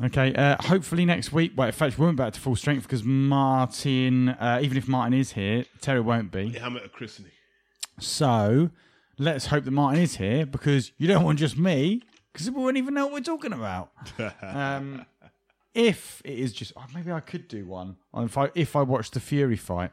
Okay, uh, hopefully next week. Well, in fact, we won't be back to full strength because Martin, uh, even if Martin is here, Terry won't be. Hammer at a christening. So let's hope that Martin is here because you don't want just me because we won't even know what we're talking about. *laughs* um, if it is just, oh, maybe I could do one if I if I watch the Fury fight,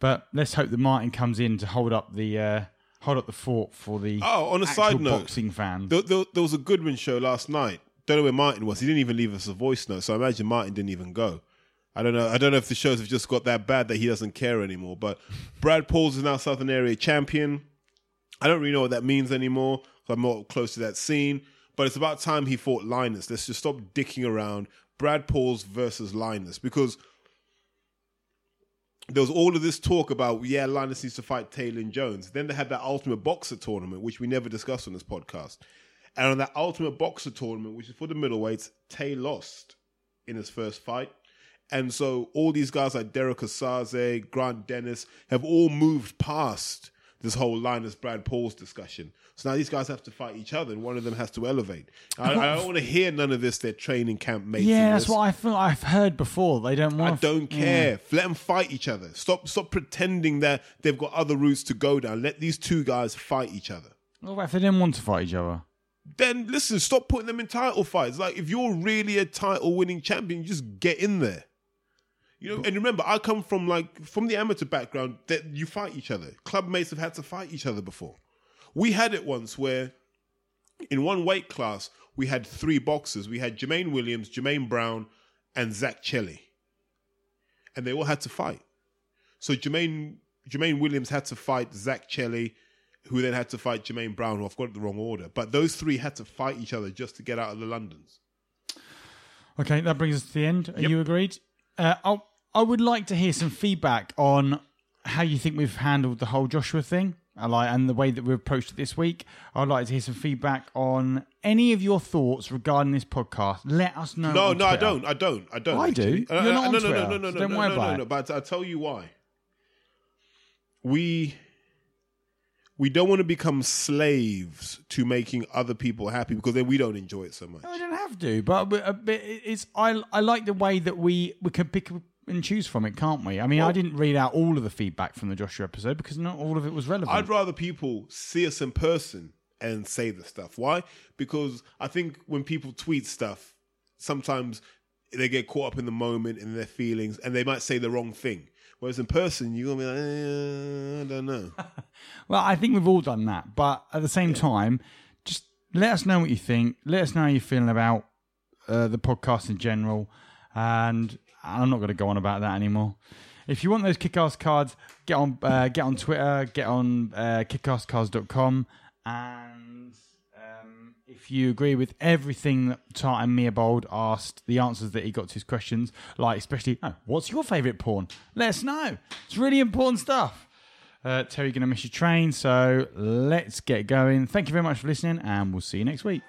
but let's hope that Martin comes in to hold up the uh, hold up the fort for the Oh, on a side note, boxing fan. There, there, there was a Goodwin show last night. Don't know where Martin was. He didn't even leave us a voice note, so I imagine Martin didn't even go. I don't know. I don't know if the shows have just got that bad that he doesn't care anymore. But Brad Pauls is now Southern Area champion. I don't really know what that means anymore. I'm not close to that scene. But it's about time he fought Linus. Let's just stop dicking around. Brad Pauls versus Linus because there was all of this talk about yeah, Linus needs to fight Taylor Jones. Then they had that Ultimate Boxer tournament, which we never discussed on this podcast. And on that Ultimate Boxer tournament, which is for the middleweights, Tay lost in his first fight. And so all these guys like Derrick Osaze, Grant Dennis have all moved past this whole Linus Brad Pauls discussion. So now these guys have to fight each other, and one of them has to elevate. I, I don't want to hear none of this. Their training camp mates. yeah, that's what I feel. I've heard before. They don't want. I don't care. Let them fight each other. Stop, stop pretending that they've got other routes to go down. Let these two guys fight each other. About if they didn't want to fight each other? Then listen, stop putting them in title fights. Like if you're really a title winning champion, you just get in there. You know, and remember, I come from like from the amateur background that you fight each other. Club mates have had to fight each other before. We had it once where in one weight class we had three boxers. We had Jermaine Williams, Jermaine Brown, and Zak Chelli, and they all had to fight. So Jermaine Jermaine Williams had to fight Zak Chelli, who then had to fight Jermaine Brown, who I've got it the wrong order. But those three had to fight each other just to get out of the Londons. Okay, that brings us to the end. Are Yep. you agreed? Uh, i I would like to hear some feedback on how you think we've handled the whole Joshua thing. I like and the way that we've approached it this week. I'd like to hear some feedback on any of your thoughts regarding this podcast. Let us know. No, no, I don't. I don't. I don't. I do. You're Uh, not uh, on no, Twitter, no, no, no, so no, don't no, worry no, about no, it. no. But I'll tell you why. We we don't want to become slaves to making other people happy because then we don't enjoy it so much. No, we don't have to, but, but, uh, it's I I like the way that we we can pick and choose from it, can't we? I mean, I didn't read out all of the feedback from the Joshua episode because not all of it was relevant. I'd rather people see us in person and say the stuff. Why? Because I think when people tweet stuff, sometimes they get caught up in the moment in their feelings and they might say the wrong thing. Whereas in person, you're gonna be like, eh, I don't know. *laughs* Well, I think we've all done that, but at the same time, just let us know what you think. Let us know how you're feeling about uh, the podcast in general, and I'm not going to go on about that anymore. If you want those Kickass cards, get on uh, get on Twitter, get on uh, kickasscards.com, and if you agree with everything that Tartan Meerbold asked, the answers that he got to his questions, like especially, oh, what's your favourite porn? Let us know. It's really important stuff. Uh, Terry, going to miss your train, so let's get going. Thank you very much for listening, and we'll see you next week.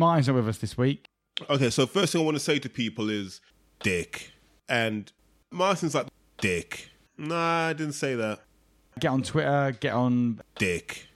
Martin's not with us this week. Okay, so first thing I want to say to people is dick. And Martin's like, dick. Nah, I didn't say that. Get on Twitter, get on Dick.